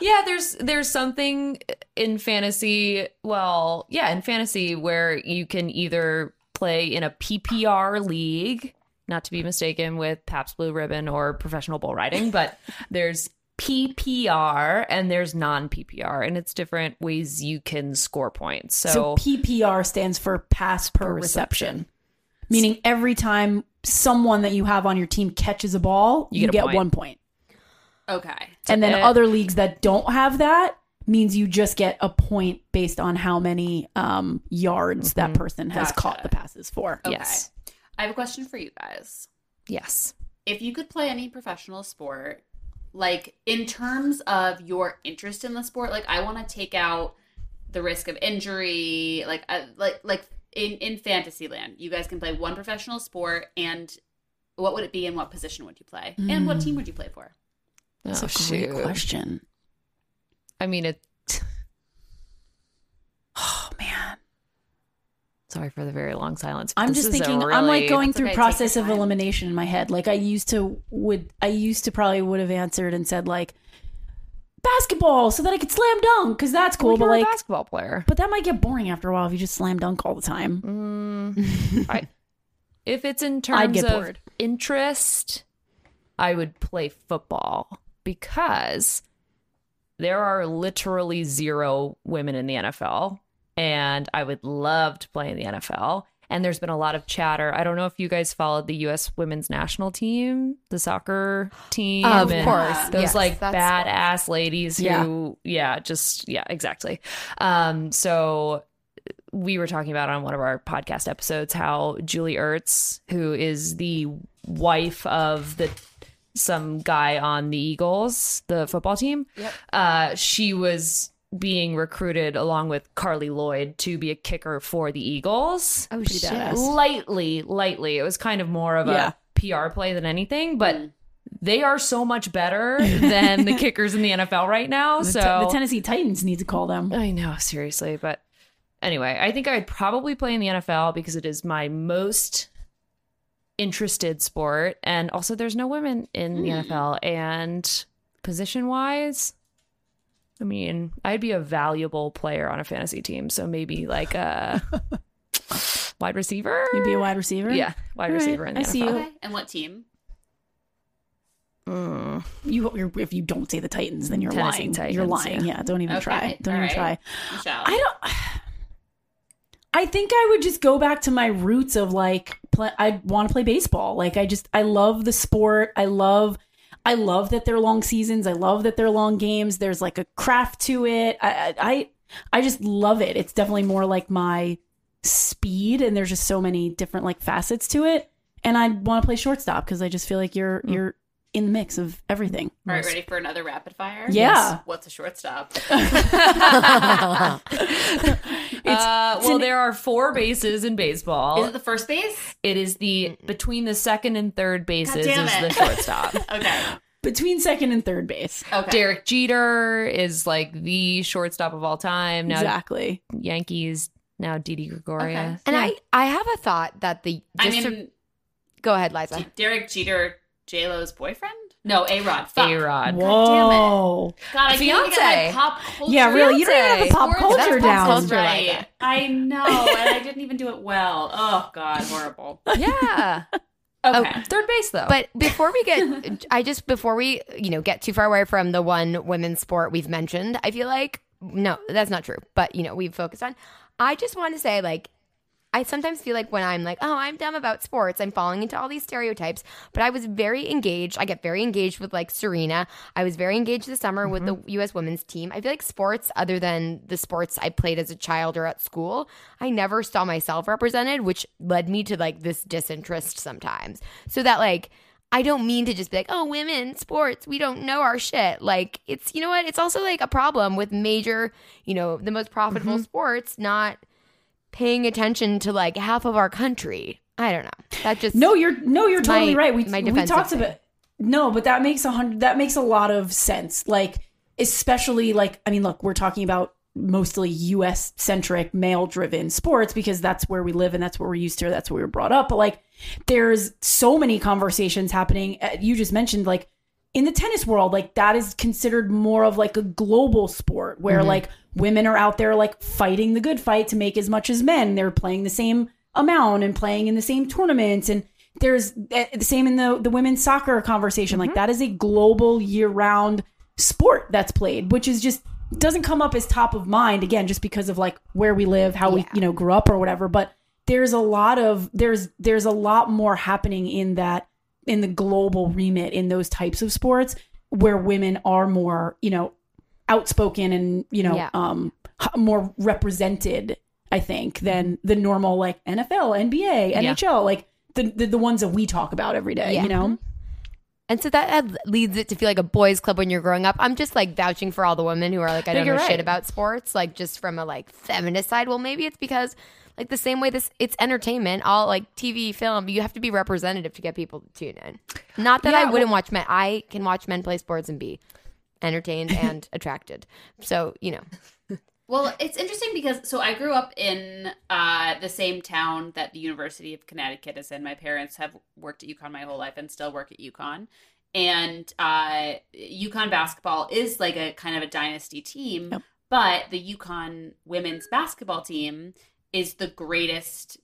yeah there's there's something in fantasy well yeah in fantasy where you can either play in a ppr league not to be mistaken with Pabst Blue Ribbon or professional bull riding, but there's PPR and there's non PPR, and it's different ways you can score points. So, So PPR stands for pass per, reception. meaning every time someone that you have on your team catches a ball, you, get get, point. one point. Okay. And then uh, other leagues that don't have that means you just get a point based on how many um, yards that person has Gotcha. caught the passes for. Okay. yes. I have a question for you guys. Yes. If you could play any professional sport, like in terms of your interest in the sport, like I want to take out the risk of injury, like uh, like like in in fantasy land, you guys can play one professional sport, and what would it be, and what position would you play, and what team would you play for? That's Oh, a great shoot. question. I mean, it. Oh man. Sorry for the very long silence. I'm just thinking I'm like going through okay, process of elimination in my head. Like I used to would I used to probably would have answered and said like basketball so that I could slam dunk cuz that's cool Well, but like basketball player. but that might get boring after a while if you just slam dunk all the time. Mm, I, if it's in terms of bored. interest, I would play football because there are literally zero women in the NFL, and I would love to play in the NFL. And there's been a lot of chatter. I don't know if you guys followed the U.S. women's national team, the soccer team. Of course. Those Yes, like badass ladies who, yeah, just, yeah, exactly. Um, so we were talking about on one of our podcast episodes how Julie Ertz, who is the wife of the some guy on the Eagles, the football team, uh, she was being recruited along with Carli Lloyd to be a kicker for the Eagles. Oh Pretty shit. badass. Lightly, lightly. It was kind of more of Yeah. a PR play than anything, but they are so much better than the kickers in the NFL right now. The, so Te- the Tennessee Titans need to call them. I know, seriously. But anyway, I think I'd probably play in the NFL because it is my most interested sport. And also, there's no women in the NFL. And position wise, I mean, I'd be a valuable player on a fantasy team. So maybe like a wide receiver. You'd be a wide receiver? Yeah, wide All right, receiver in the I NFL. see you. Okay, and what team? Mm. You you're, if you don't say the Titans then you're Tennessee lying. Titans, you're lying. yeah. Yeah, don't even Okay, try. Don't all even right. try. Michelle. I don't. I think I would just go back to my roots of like play, I want to play baseball. Like I just I love the sport. I love I love that they're long seasons. I love that they're long games. There's like a craft to it. I I I, I just love it. It's definitely more like my speed and there's just so many different like facets to it. And I want to play shortstop because I just feel like you're mm. you're in the mix of everything. All right, ready for another rapid fire? Yeah. What's a shortstop? Uh, well, an- there are four bases in baseball. Is it the first base? It is the between the second and third bases is the shortstop. Okay. Between second and third base. Okay. Derek Jeter is like the shortstop of all time. Now Exactly. Yankees, now Didi Gregorius. And I, I have a thought that the I just to- mean, go ahead, Liza. Derek Jeter, J Lo's boyfriend? No, A Rod. Fuck. A Rod. Whoa. God, I can't get Fiance. my pop culture. Yeah, really. You don't even have the pop culture That's pop down. culture. Right. Liza. I know, and I didn't even do it well. Oh God, horrible. Yeah. Okay. Oh, third base though. But before we get, I just before we you know get too far away from the one women's sport we've mentioned, I feel like no, that's not true. But you know we've focused on. I just want to say like. I sometimes feel like when I'm like, oh, I'm dumb about sports, I'm falling into all these stereotypes. But I was very engaged. I get very engaged with like Serena. I was very engaged this summer with the mm-hmm. U.S. women's team. I feel like sports, other than the sports I played as a child or at school, I never saw myself represented, which led me to like this disinterest sometimes. So that like, I don't mean to just be like, oh, women, sports, we don't know our shit. Like, it's, you know what? It's also like a problem with major, you know, the most profitable mm-hmm. sports not paying attention to like half of our country. I don't know. That just, No, you're no, you're totally My- right. We my we talked thing. about no, but that makes a hundred. That makes a lot of sense. Like especially like I mean, look, we're talking about mostly U.S. centric, male driven sports because that's where we live and that's what we're used to. That's where we were brought up. But like, there's so many conversations happening. Uh, You just mentioned like in the tennis world, like that is considered more of like a global sport where like women are out there like fighting the good fight to make as much as men. They're playing the same amount and playing in the same tournaments and there's eh, the same in the the women's soccer conversation. Like that is a global year round sport that's played which is just doesn't come up as top of mind again just because of like where we live how we you know grew up or whatever but there's a lot of there's there's a lot more happening in that in the global remit in those types of sports where women are more you know outspoken and you know Yeah. um more represented i think than the normal like nfl nba Yeah. nhl like the, the the ones that we talk about every day. Yeah. You know, And so that ad- leads it to feel like a boys' club when you're growing up. I'm just like vouching for all the women who are like, I don't know you're shit about sports, like just from a like feminist side. Well, maybe it's because like the same way this it's entertainment, all like TV, film. You have to be representative to get people to tune in. Not that I wouldn't watch men. I can watch men play sports and be entertained and attracted. So you know, Well, it's interesting because so I grew up in uh, the same town that the University of Connecticut is in. My parents have worked at UConn my whole life and still work at UConn. And uh, UConn basketball is like a kind of a dynasty team, Yep. but the UConn women's basketball team is the greatest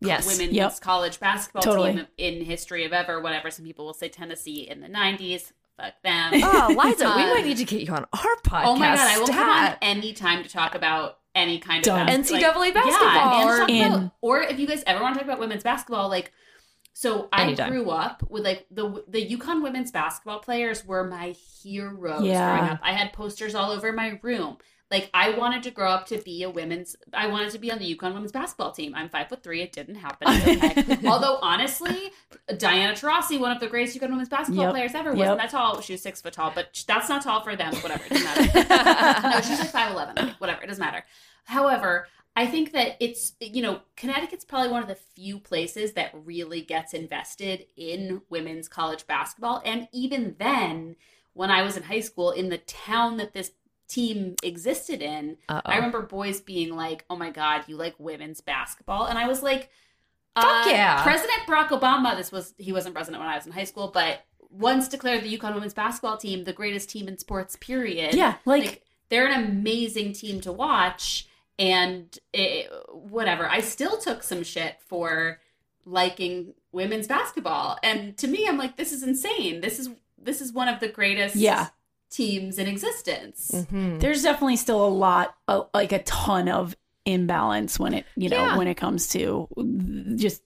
Yes. women's Yep. college basketball Totally. team in history of ever. Whatever. Some people will say Tennessee in the '90s. Fuck them. Oh, Liza, we Um, might need to get you on our podcast. Oh my god, I will come on any time to talk about any kind Done. of bas- NCAA like- basketball Yeah, or- In. about- or if you guys ever want to talk about women's basketball, like so I Anytime. grew up with like the the UConn women's basketball players were my heroes Yeah. growing up. I had posters all over my room. Like I wanted to grow up to be a women's. I wanted to be on the UConn women's basketball team. I'm five foot three. It didn't happen. Okay. Although honestly, Diana Taurasi, one of the greatest UConn women's basketball Yep. players ever, Yep. wasn't that tall. She was six foot tall, but that's not tall for them. Whatever, it doesn't matter. no, she's like five eleven. Whatever, it doesn't matter. However, I think that it's you know Connecticut's probably one of the few places that really gets invested in women's college basketball, and even then, when I was in high school, in the town that this team existed in, Uh-oh. I remember boys being like, "Oh my god, you like women's basketball?" And I was like, Fuck uh, yeah. President Barack Obama. This was he wasn't president when I was in high school, but once declared the UConn women's basketball team the greatest team in sports. Period. Yeah, like- they're an amazing team to watch, and it, whatever. I still took some shit for liking women's basketball, and to me, I'm like, this is insane. This is this is one of the greatest Yeah. Teams in existence. Mhm. there's definitely still a lot, uh, like a ton of imbalance when it, you know, Yeah. when it comes to just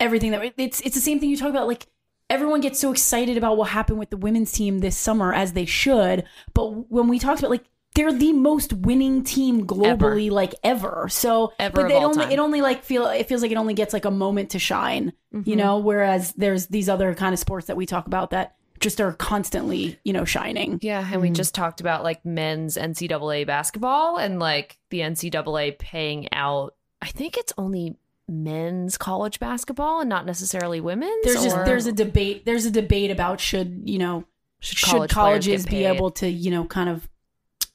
everything that it's it's the same thing you talk about. Like everyone gets so excited about what happened with the women's team this summer, as they should. But when we talked about like. They're the most winning team globally, like ever. So, Ever but of they all only time. it only like feel it feels like it only gets like a moment to shine, Mm-hmm. you know. Whereas there's these other kind of sports that we talk about that just are constantly, you know, shining. Yeah, and we Mm. just talked about like men's NCAA basketball and like the NCAA paying out. I think it's only men's college basketball and not necessarily women's. there's just there's a debate there's a debate about should you know Should should, college players colleges be able to you know kind of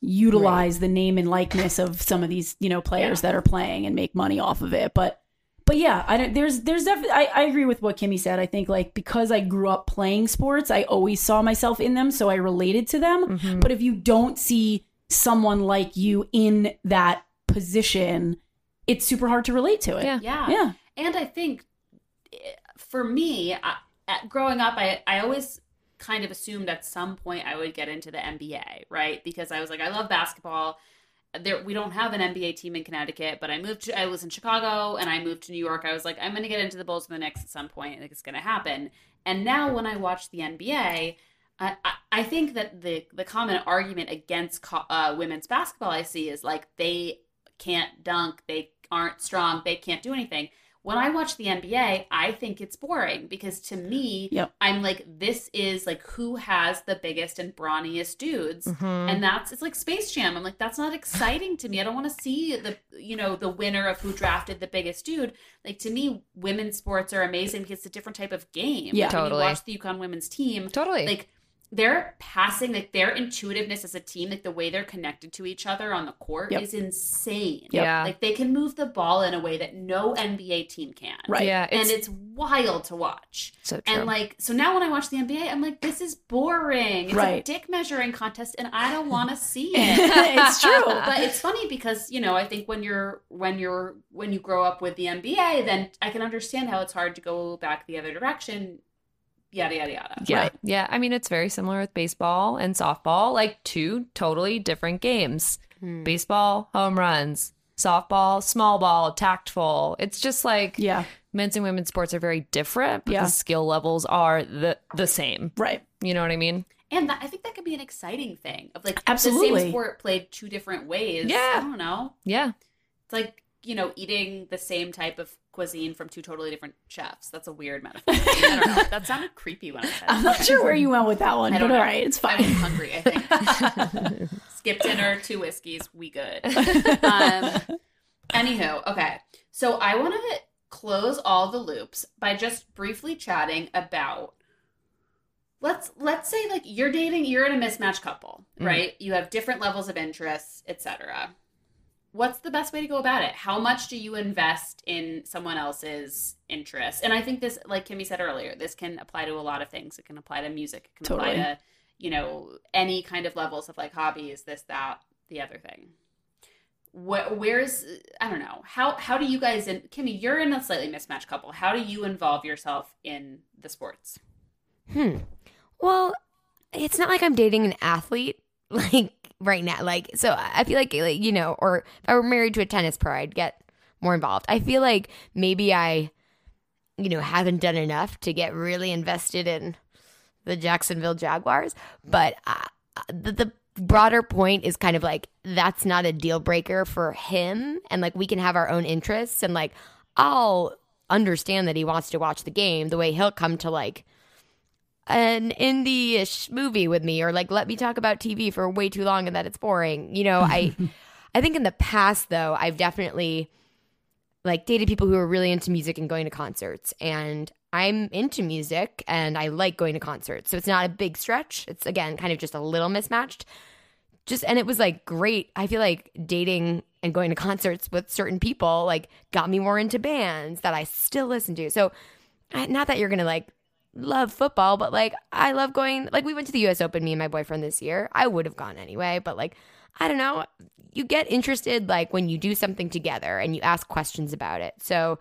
utilize the name and likeness of some of these you know players that are playing and make money off of it but but yeah i don't there's there's definitely I, I agree with what kimmy said i think like because i grew up playing sports i always saw myself in them so i related to them Mm-hmm. but if you don't see someone like you in that position it's super hard to relate to it Yeah. Yeah. yeah And I think for me, I, at, growing up, I, I always kind of assumed at some point I would get into the NBA, right? Because I was like, I love basketball. There, we don't have an NBA team in Connecticut, but I moved to, I was in Chicago and I moved to New York. I was like, I'm going to get into the Bulls and the Knicks at some point. It's going to happen. And now when I watch the NBA, I, I, I think that the, the common argument against co- uh, women's basketball I see is like, they can't dunk, they aren't strong, they can't do anything. When I watch the NBA, I think it's boring because to me, Yep. I'm like, this is like who has the biggest and brawniest dudes, mm-hmm. and that's it's like Space Jam. I'm like, that's not exciting to me. I don't want to see the you know the winner of who drafted the biggest dude. Like to me, women's sports are amazing because it's a different type of game. Yeah. Like, when Totally. You watch the UConn women's team, Totally. like their passing, like their intuitiveness as a team, like the way they're connected to each other on the court Yep. is insane. Yep. Yeah. Like they can move the ball in a way that no NBA team can. Right. Yeah, and it's wild to watch. so true. And like, so now when I watch the NBA, I'm like, this is boring. It's a Right. dick measuring contest, and I don't want to see it. it's true but it's funny because you know I think when you're when you're when you grow up with the NBA, then I can understand how it's hard to go back the other direction. Yada yada yada. Yeah. Right. Yeah. I mean, it's very similar with baseball and softball, like two totally different games. Hmm. Baseball, home runs, softball, small ball, tactful. It's just like yeah men's and women's sports are very different, but Yeah. the skill levels are the the same. right You know what I mean? And that, I think that could be an exciting thing of like absolutely the Absolutely. same sport played two different ways. Yeah. I don't know. Yeah. It's like you know eating the same type of cuisine from two totally different chefs. That's a weird metaphor. I don't know. That sounded creepy when I said it. I'm not sure where you went with that one, but all right, it's fine. was hungry, I think. Skip dinner, two whiskeys, we good. Um, anywho, okay. So I want to close all the loops by just briefly chatting about let's let's say like you're dating you're in a mismatched couple right you have different levels of interests etc what's the best way to go about it? How much do you invest in someone else's interest? and i think this like kimmy said earlier this can apply to a lot of things. It can apply to music. It can apply Totally. to you know any kind of levels of like hobbies this that the other thing. Where, where's i don't know. How how do you guys in kimmy you're in a slightly mismatched couple. How do you involve yourself in the sports? Hmm. Well, it's not like I'm dating an athlete. Like right now. Like, so I feel like, like you know, or if I were married to a tennis pro, I'd get more involved. I feel like maybe I, you know, haven't done enough to get really invested in the Jacksonville Jaguars. But uh, the, the broader point is kind of like that's not a deal breaker for him, and like we can have our own interests, and like I'll understand that he wants to watch the game the way he'll come to like an indie-ish movie with me or like let me talk about TV for way too long and that it's boring. You know, I I think in the past though, I've definitely like dated people who are really into music and going to concerts and I'm into music and I like going to concerts. So it's not a big stretch. It's again kind of just a little mismatched. Just and it was like great. I feel like dating and going to concerts with certain people like got me more into bands that I still listen to. So not that you're going to like love football, but like I love going. Like we went to the U.S. Open, me and my boyfriend this year. I would have gone anyway, but like I don't know. You get interested like when you do something together and you ask questions about it. So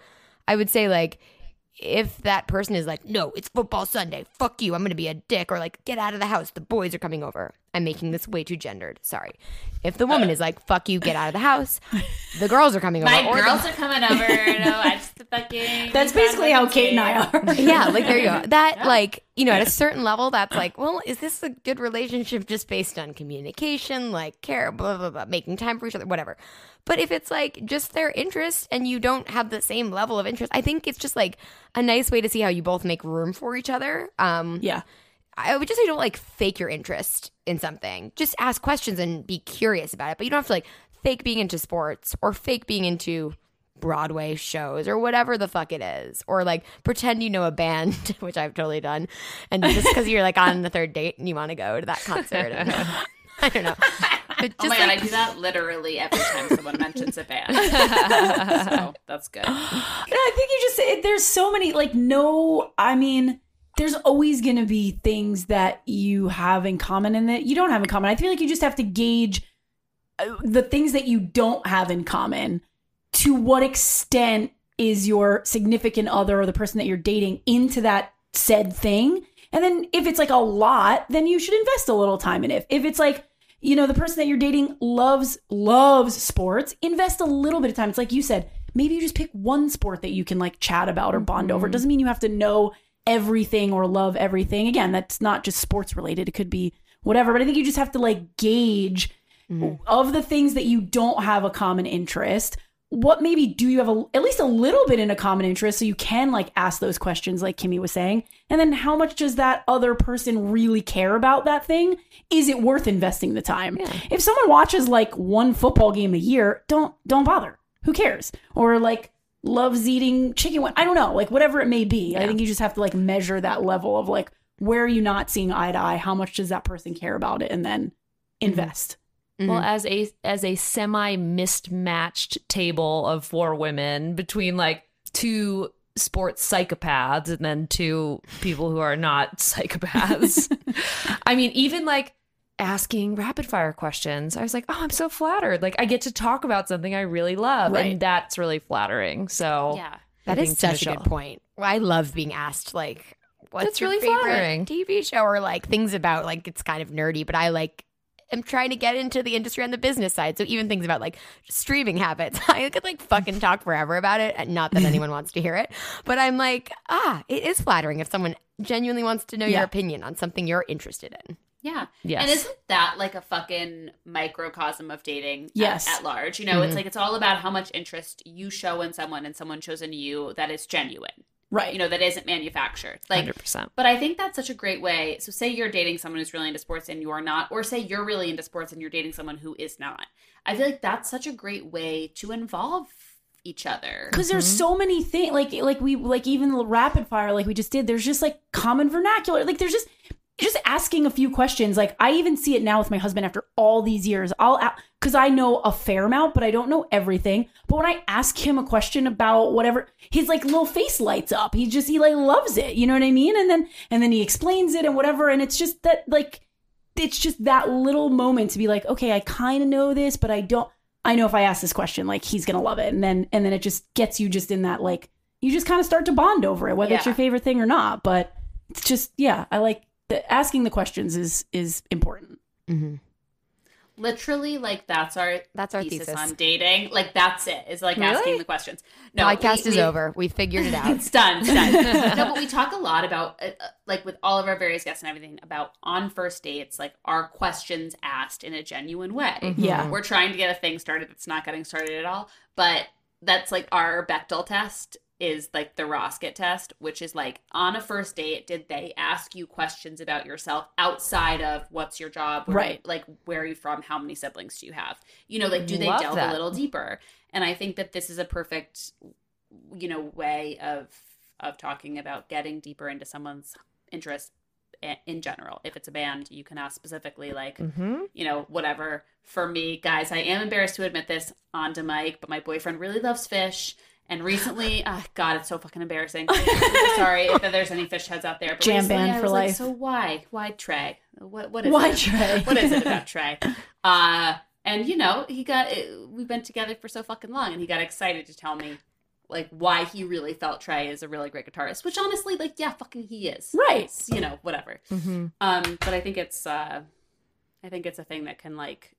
I would say like if that person is like, no, it's football Sunday, fuck you, I'm gonna be a dick, or like, get out of the house, the boys are coming over. I'm making this way too gendered. Sorry. If the woman is like, fuck you, get out of the house, the girls are coming over. My or the- girls are coming over. No, I just fucking. That's basically how Kate and I are. yeah, like there you go. That like you know, at a certain level, that's like, well, is this a good relationship just based on communication, like care, blah blah blah, making time for each other, whatever. But if it's like just their interest and you don't have the same level of interest, I think it's just like a nice way to see how you both make room for each other. Um, Yeah. I would just say don't like fake your interest in something. Just ask questions and be curious about it. But you don't have to like fake being into sports or fake being into Broadway shows or whatever the fuck it is. Or like pretend you know a band, which I've totally done. And just because you're like on the third date and you want to go to that concert. And, I don't know. But Oh just my god, I do that literally every time someone mentions a band. so that's good. And I think you just said there's so many like no I mean there's always going to be things that you have in common and that you don't have in common. I feel like you just have to gauge uh, the things that you don't have in common to what extent is your significant other or the person that you're dating into that said thing. And then if it's like a lot, then you should invest a little time in it. If it's like you know the person that you're dating loves loves sports invest a little bit of time it's like you said maybe you just pick one sport that you can like chat about or bond over it doesn't mean you have to know everything or love everything. Again that's not just sports related. It could be whatever but i think you just have to like gauge mm. of the things that you don't have a common interest what maybe do you have a, at least a little bit in a common interest so you can like ask those questions like kimmy was saying. And then how much does that other person really care about that thing? Is it worth investing the time? If someone watches like one football game a year don't don't bother. Who cares? Or like loves eating chicken wing- i don't know like whatever it may be. I think you just have to like measure that level of like where are you not seeing eye to eye? How much does that person care about it? And then mm-hmm. invest. Well, mm-hmm. as a as a semi mismatched table of four women between like two sports psychopaths and then two people who are not psychopaths. I mean, even like asking rapid fire questions, I was like, oh, I'm so flattered. Like I get to talk about something I really love, Right. and that's really flattering. So Yeah. that is I is think such a good point. I love being asked like what's That's your really favorite flattering. TV show or like things about like it's kind of nerdy, but I like am trying to get into the industry on the business side. So even things about like streaming habits, I could like fucking talk forever about it. and Not that anyone wants to hear it, but I'm like, ah, it is flattering if someone genuinely wants to know Yeah. your opinion on something you're interested in. Yeah. Yes. And isn't that like a fucking microcosm of dating Yes. at, large? You know, it's like it's all about how much interest you show in someone and someone shows in you that is genuine. Right. You know, that isn't manufactured. Like 100%. But I think that's such a great way. So, say you're dating someone who's really into sports and you're not, or say you're really into sports and you're dating someone who is not. I feel like that's such a great way to involve each other. because there's Mm-hmm. so many things like like we like even the rapid fire like we just did there's just like common vernacular like there's just just asking a few questions. Like i even see it now with my husband after all these years. I'll because i know a fair amount but i don't know everything. But when i ask him a question about whatever his like little face lights up. He just he like loves it. You know what i mean? And then and then he explains it and whatever. And it's just that like it's just that little moment to be like okay i kind of know this but i don't I know if I ask this question, like he's gonna love it, and then and then it just gets you just in that like you just kind of start to bond over it, whether it's your favorite thing or not. But it's just yeah, I like the, asking the questions is is important. Literally, like that's our That's our thesis, thesis. on dating. Like that's it. Is like Really? asking the questions. No, Podcast we- is we- over. We figured it out. It's done. It's done. no, but we talk a lot about, uh, uh, like, with all of our various guests and everything, about on first dates, like, are questions asked in a genuine way? Yeah. We're trying to get a thing started that's not getting started at all. But that's like our Bechdel test is like the Rosket test, which is like on a first date, did they ask you questions about yourself outside of what's your job? Where Right. like, where are you from? How many siblings do you have? You know, like, do they Love delve that. a little deeper? And I think that this is a perfect you know way of of talking about getting deeper into someone's interest in general if it's a band you can ask specifically like Mm-hmm. you know whatever for me guys i am embarrassed to admit this on to mike but my boyfriend really loves Phish and recently ah, god it's so fucking embarrassing sorry if there's any Phish heads out there but Jam band for was like, life. so why why trey what what is Why it? Trey? what is it about Trey? Uh, and you know, he got we've been together for so fucking long, and he got excited to tell me like why he really felt Trey is a really great guitarist. Which honestly, like, yeah, fucking he is. Right. It's, you know, whatever. Mm-hmm. Um, but I think it's uh, I think it's a thing that can like.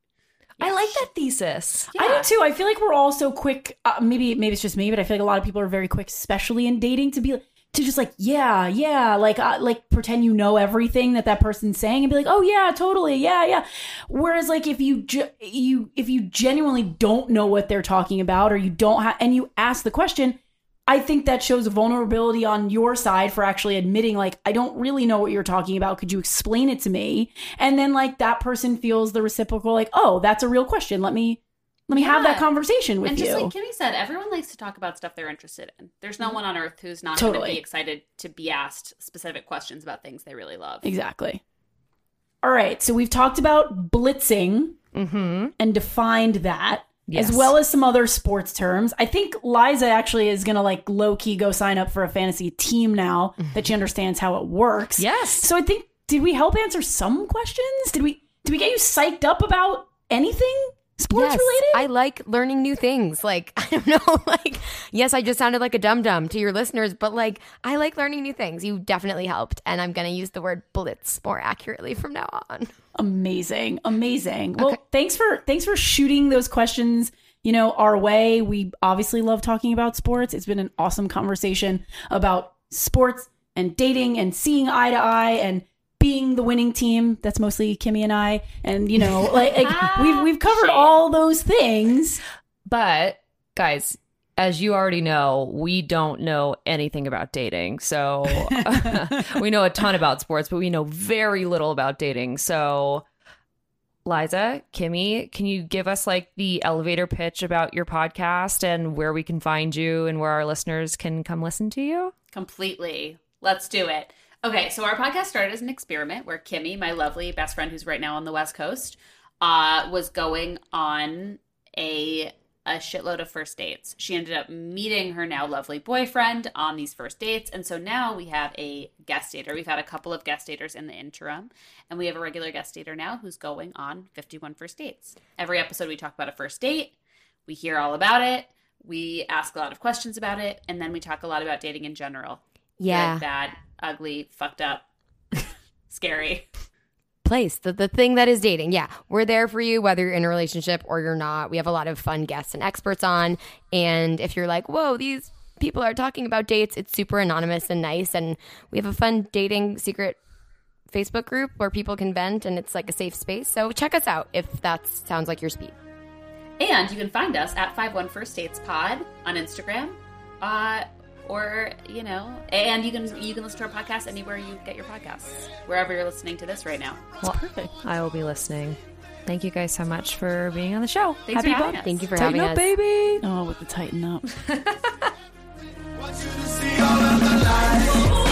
I like that thesis. I do too. I feel like we're all so quick. Uh, maybe maybe it's just me, but I feel like a lot of people are very quick, especially in dating, to be to just like yeah, yeah, like uh, like pretend you know everything that that person's saying and be like, oh yeah, totally, yeah, yeah. Whereas like if you ge- you if you genuinely don't know what they're talking about or you don't have and you ask the question. I think that shows vulnerability on your side for actually admitting, like, I don't really know what you're talking about. Could you explain it to me? And then, like, that person feels the reciprocal, like, oh, that's a real question. Let me let me have that conversation with and you. And just like Kimmy said, everyone likes to talk about stuff they're interested in. There's no one on earth who's not Mm-hmm. going Totally. to be excited to be asked specific questions about things they really love. exactly. All right. So we've talked about blitzing Mm-hmm. and defined that. Yes. As well as some other sports terms. I think Liza actually is gonna like low key go sign up for a fantasy team now mm-hmm. that she understands how it works. Yes. So I think did we help answer some questions? Did we did we get you psyched up about anything sports yes, related? I like learning new things. Like, I don't know, like, yes, I just sounded like a dum dum to your listeners, but like, I like learning new things. You definitely helped. And I'm going to use the word blitz more accurately from now on. Amazing. Amazing. Well thanks for thanks for shooting those questions you know our way. We obviously love talking about sports. It's been an awesome conversation about sports and dating and seeing eye to eye and being the winning team. That's mostly kimmy and i. And you know like, like we've we've covered all those things. But guys, as you already know, we don't know anything about dating. So we know a ton about sports, but we know very little about dating. So Liza, Kimmy, can you give us like the elevator pitch about your podcast and where we can find you and where our listeners can come listen to you? completely. Let's do it. Okay, so our podcast started as an experiment where Kimmy, my lovely best friend who's right now on the West Coast, uh, was going on a a shitload of first dates. She ended up meeting her now lovely boyfriend on these first dates, and so now we have a guest dater. We've had a couple of guest daters in the interim, and we have a regular guest dater now who's going on 51 first dates. Every episode we talk about a first date, we hear all about it, we ask a lot of questions about it, and then we talk a lot about dating in general Yeah. good, bad, ugly, fucked up, scary. Place, the, the thing that is dating. Yeah, we're there for you whether you're in a relationship or you're not. We have a lot of fun guests and experts on. And if you're like, whoa, these people are talking about dates, it's super anonymous and nice. And we have a fun dating secret Facebook group where people can vent and it's like a safe space. So check us out if that sounds like your speed. And you can find us at 51 First Dates Pod on Instagram. Uh, or you know and you can you can listen to our podcast anywhere you get your podcasts wherever you're listening to this right now. Well, perfect. I will be listening. Thank you guys so much for being on the show. Thanks happy for thank you for tighten having up, us. baby. Oh with the tighten up.